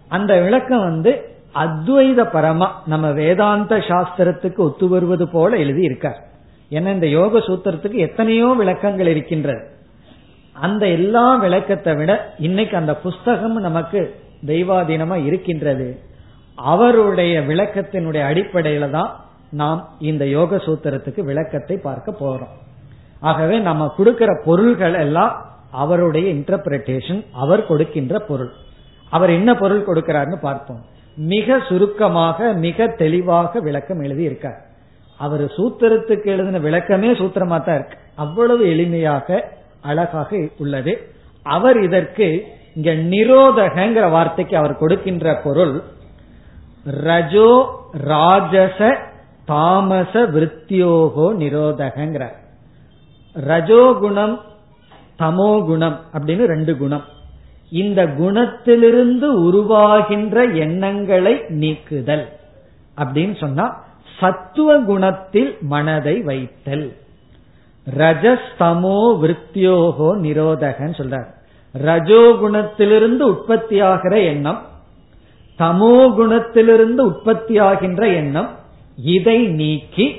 S1: அந்த விளக்கம் வந்து அத்வைத பரமா நம்ம வேதாந்த சாஸ்திரத்துக்கு ஒத்து வருவது போல எழுதி இருக்கார். ஏன்னா இந்த யோக சூத்திரத்துக்கு எத்தனையோ விளக்கங்கள் இருக்கின்றது. அந்த எல்லா விளக்கத்தை விட இன்னைக்கு அந்த புஸ்தகம் நமக்கு தெய்வாதீனமா இருக்கின்றது. அவருடைய விளக்கத்தினுடைய அடிப்படையில தான் நாம் இந்த யோக சூத்திரத்துக்கு விளக்கத்தை பார்க்க போறோம். ஆகவே நம்ம கொடுக்கிற பொருள்கள் எல்லாம் அவருடைய இன்டர்பிரேஷன் அவர் கொடுக்கின்ற பொருள். அவர் என்ன பொருள் கொடுக்கிறார்னு பார்ப்போம். மிக சுருக்கமாக மிக தெளிவாக விளக்கம் எழுதி இருக்கார் அவர் சூத்திரத்துக்கு எழுதின விளக்கமே சூத்திரமா தான் இருக்கு. அவ்வளவு எளிமையாக அழகாக உள்ளது. அவர் இதற்கு இங்க நிரோதகங்கிற வார்த்தைக்கு அவர் கொடுக்கின்ற பொருள் ரஜோ ராஜச தாமச விருத்தியோகோ நிரோதகங்கிற. ரஜோகுணம் தமோகுணம் அப்படின்னு ரெண்டு குணம். இந்த குணத்திலிருந்து உருவாகின்ற எண்ணங்களை நீக்குதல் அப்படின்னு சொன்னா சத்துவ குணத்தில் மனதை வைத்தல். ரஜஸ்தமோ விருத்தியோகோ நிரோதகன்னு சொல்றார். ரஜோகுணத்திலிருந்து உற்பத்தியாகிற எண்ணம் தமோ குணத்திலிருந்து உற்பத்தியாகின்ற எண்ணம் இதை நீக்கி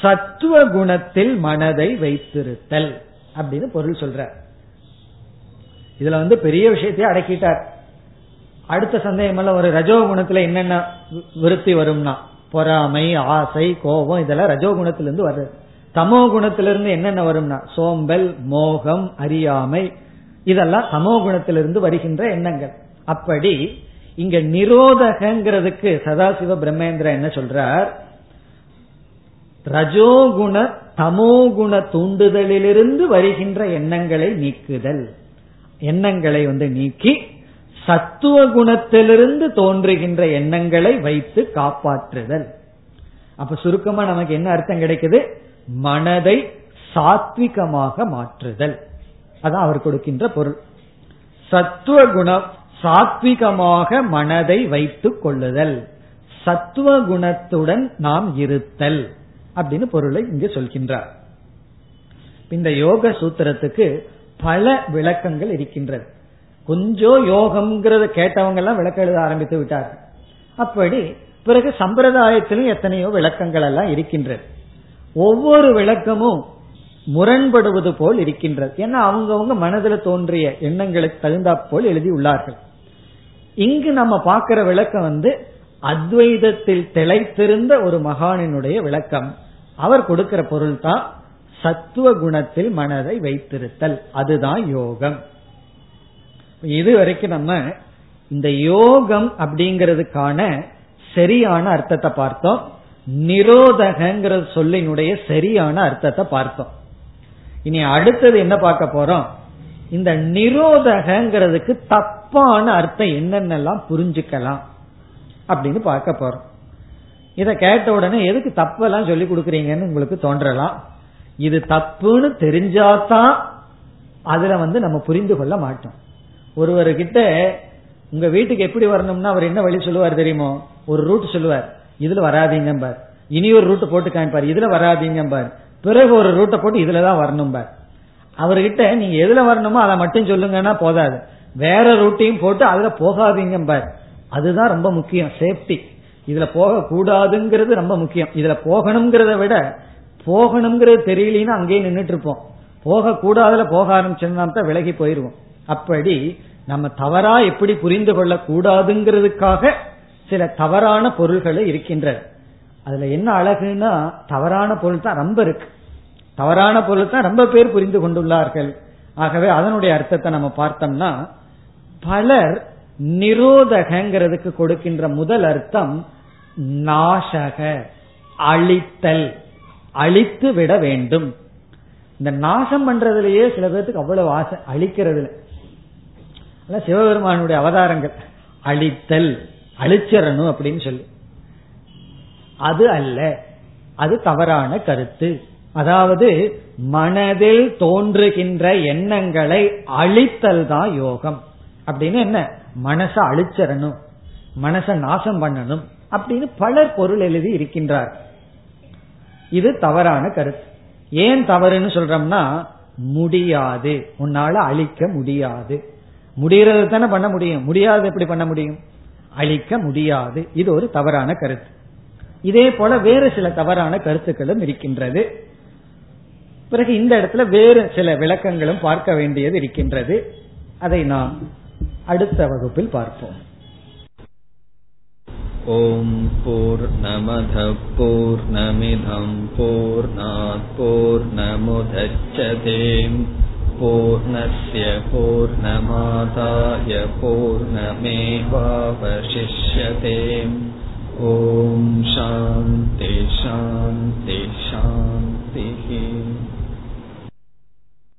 S1: சத்துவ குணத்தில் மனதை வைத்திருத்தல் அப்படின்னு பொருள் சொல்ற. இதுல வந்து பெரிய விஷயத்தையே அடக்கிட்டார். அடுத்த சந்தேகம் எல்லாம் ஒரு ரஜோகுணத்துல என்னென்ன விருத்தி வரும்னா பொறாமை ஆசை கோபம் இதெல்லாம் ரஜோகுணத்திலிருந்து வருது. தமோ குணத்திலிருந்து என்னென்ன வரும்னா சோம்பல் மோகம் அறியாமை இதெல்லாம் சமோ குணத்திலிருந்து வருகின்ற எண்ணங்கள். அப்படி இங்க நிரோதகங்கிறதுக்கு சதாசிவ பிரம்மேந்திர என்ன சொல்றார்? ரஜோகுண தமோகுண தூண்டுதலிலிருந்து வருகின்ற எண்ணங்களை நீக்குதல். எண்ணங்களை வந்து நீக்கி சத்துவ குணத்திலிருந்து தோன்றுகின்ற எண்ணங்களை வைத்து காப்பாற்றுதல். அப்ப சுருக்கமா நமக்கு என்ன அர்த்தம் கிடைக்குது? மனதை சாத்விகமாக மாற்றுதல். அதான் அவர் கொடுக்கின்ற பொருள். சத்துவ குணம் சாத்விகமாக மனதை வைத்துக் கொள்ளுதல். சத்துவ குணத்துடன் நாம் இருத்தல் அப்படின்னு பொருளை இங்கு சொல்கின்றார். இந்த யோக சூத்திரத்துக்கு பல விளக்கங்கள் இருக்கின்றது. கொஞ்சம் யோகம்ங்கிறத கேட்டவங்க எல்லாம் விளக்கம் எழுத ஆரம்பித்து விட்டார். அப்படி பிறகு சம்பிரதாயத்திலும் எத்தனையோ விளக்கங்கள் எல்லாம் இருக்கின்றது. ஒவ்வொரு விளக்கமும் முரண்படுவது போல் இருக்கின்றது. ஏன்னா அவங்கவுங்க மனதில் தோன்றிய எண்ணங்களுக்கு தகுந்தா போல் எழுதியுள்ளார்கள் இங்கு நம்ம பார்க்கிற விளக்கம் வந்து அத்வைதத்தில் திளைத்திருந்த ஒரு மகானினுடைய விளக்கம். அவர் கொடுக்கிற பொருள் தான் சத்துவ குணத்தில் மனதை வைத்திருத்தல். அதுதான் யோகம். இது வரைக்கும் நம்ம இந்த யோகம் அப்படிங்கிறதுக்கான சரியான அர்த்தத்தை பார்த்தோம். நிரோதகங்கிற சொல்லினுடைய சரியான அர்த்தத்தை பார்த்தோம். இனி அடுத்தது என்ன பார்க்க போறோம்? இந்த நிரோதகங்கிறதுக்கு தப்பான அர்த்தம் என்னென்னலாம் புரிஞ்சுக்கலாம் அப்படின்னு பார்க்க போறோம். இதை கேட்ட உடனே எதுக்கு தப்பெல்லாம் சொல்லி கொடுக்குறீங்கன்னு உங்களுக்கு தோன்றலாம். இது தப்புன்னு தெரிஞ்சாதான் அதுல வந்து நம்ம புரிந்து கொள்ள மாட்டோம். ஒருவர்கிட்ட உங்க வீட்டுக்கு எப்படி வரணும்னா அவர் என்ன வழி சொல்லுவார் தெரியுமோ? ஒரு ரூட் சொல்லுவார். இதுல வராதீங்க பார் இனி ஒரு ரூட் போட்டு காமிப்பார் இதுல வராதீங்க பார் பிறகு ஒரு ரூட்டை போட்டு இதுலதான் வரணும் பார் அவர்கிட்ட நீங்க எதுல வரணுமோ அதை மட்டும் சொல்லுங்கன்னா போதாது. வேற ரூட்டையும் போட்டு அதுல போகாதீங்க பார். அதுதான் ரொம்ப முக்கியம். சேஃப்டி இதுல போக கூடாதுங்கிறது ரொம்ப முக்கியம். இதுல போகணுங்கிறத விட போகணுங்கிறது தெரியலன்னு அங்கேயே நின்றுட்டு இருப்போம். போக கூடாதுல போக ஆரம்பிச்சோம்னா தான் விலகி போயிருவோம். அப்படி நம்ம தவறா எப்படி புரிந்து கொள்ள கூடாதுங்கிறதுக்காக சில தவறான பொருள்கள் இருக்கின்றது அதுல என்ன அழகுன்னா தவறான பொருள் தான் ரொம்ப இருக்கு. தவறான பொருள் தான் ரொம்ப பேர் புரிந்து கொண்டுள்ளார்கள். ஆகவே அதனுடைய அர்த்தத்தை நம்ம பார்த்தோம்னா பலர் நிரோதகங்கிறதுக்கு கொடுக்கின்ற முதல் அர்த்தம் நாசக அழித்தல் அழித்து விட வேண்டும். இந்த நாசம் பண்றதுலயே சில பேர்த்துக்கு அவ்வளவு ஆசை அழிக்கிறதுல. சிவபெருமானுடைய அவதாரங்கள். அழித்தல் அழிச்சிடணும் அப்படின்னு சொல்லி. அது அல்ல அது தவறான கருத்து. அதாவது மனதில் தோன்றுகின்ற எண்ணங்களை அழித்தல் தான் யோகம். அப்படின்னு என்ன? மனசை அழிச்சிடணும். மனசை நாசம் பண்ணணும். அப்படின்னு பலர் பொருள் எழுதி இருக்கின்றார். இது தவறான கருத்து. ஏன் தவறுன்னு சொல்றோம்னா முடியாது. உன்னால அழிக்க முடியாது. முடிகிறது தானே பண்ண முடியும். முடியாது எப்படி பண்ண முடியும்? அழிக்க முடியாது. இது ஒரு தவறான கருத்து. இதே போல வேறு சில தவறான கருத்துக்களும் இருக்கின்றது. பிறகு இந்த இடத்துல வேறு சில விளக்கங்களும் பார்க்க வேண்டியது இருக்கின்றது. அதை நாம் அடுத்த வகுப்பில் பார்ப்போம்.
S2: ஓம் போர் நமத போர் நமிதம் போர் போர் நமுதச்சதேம் பூர்ணய பூர்ணமாதாய பூர்ணமேவாவசிஷ்யதேம். ஓம் சாந்தி சாந்தி சாந்திஹி.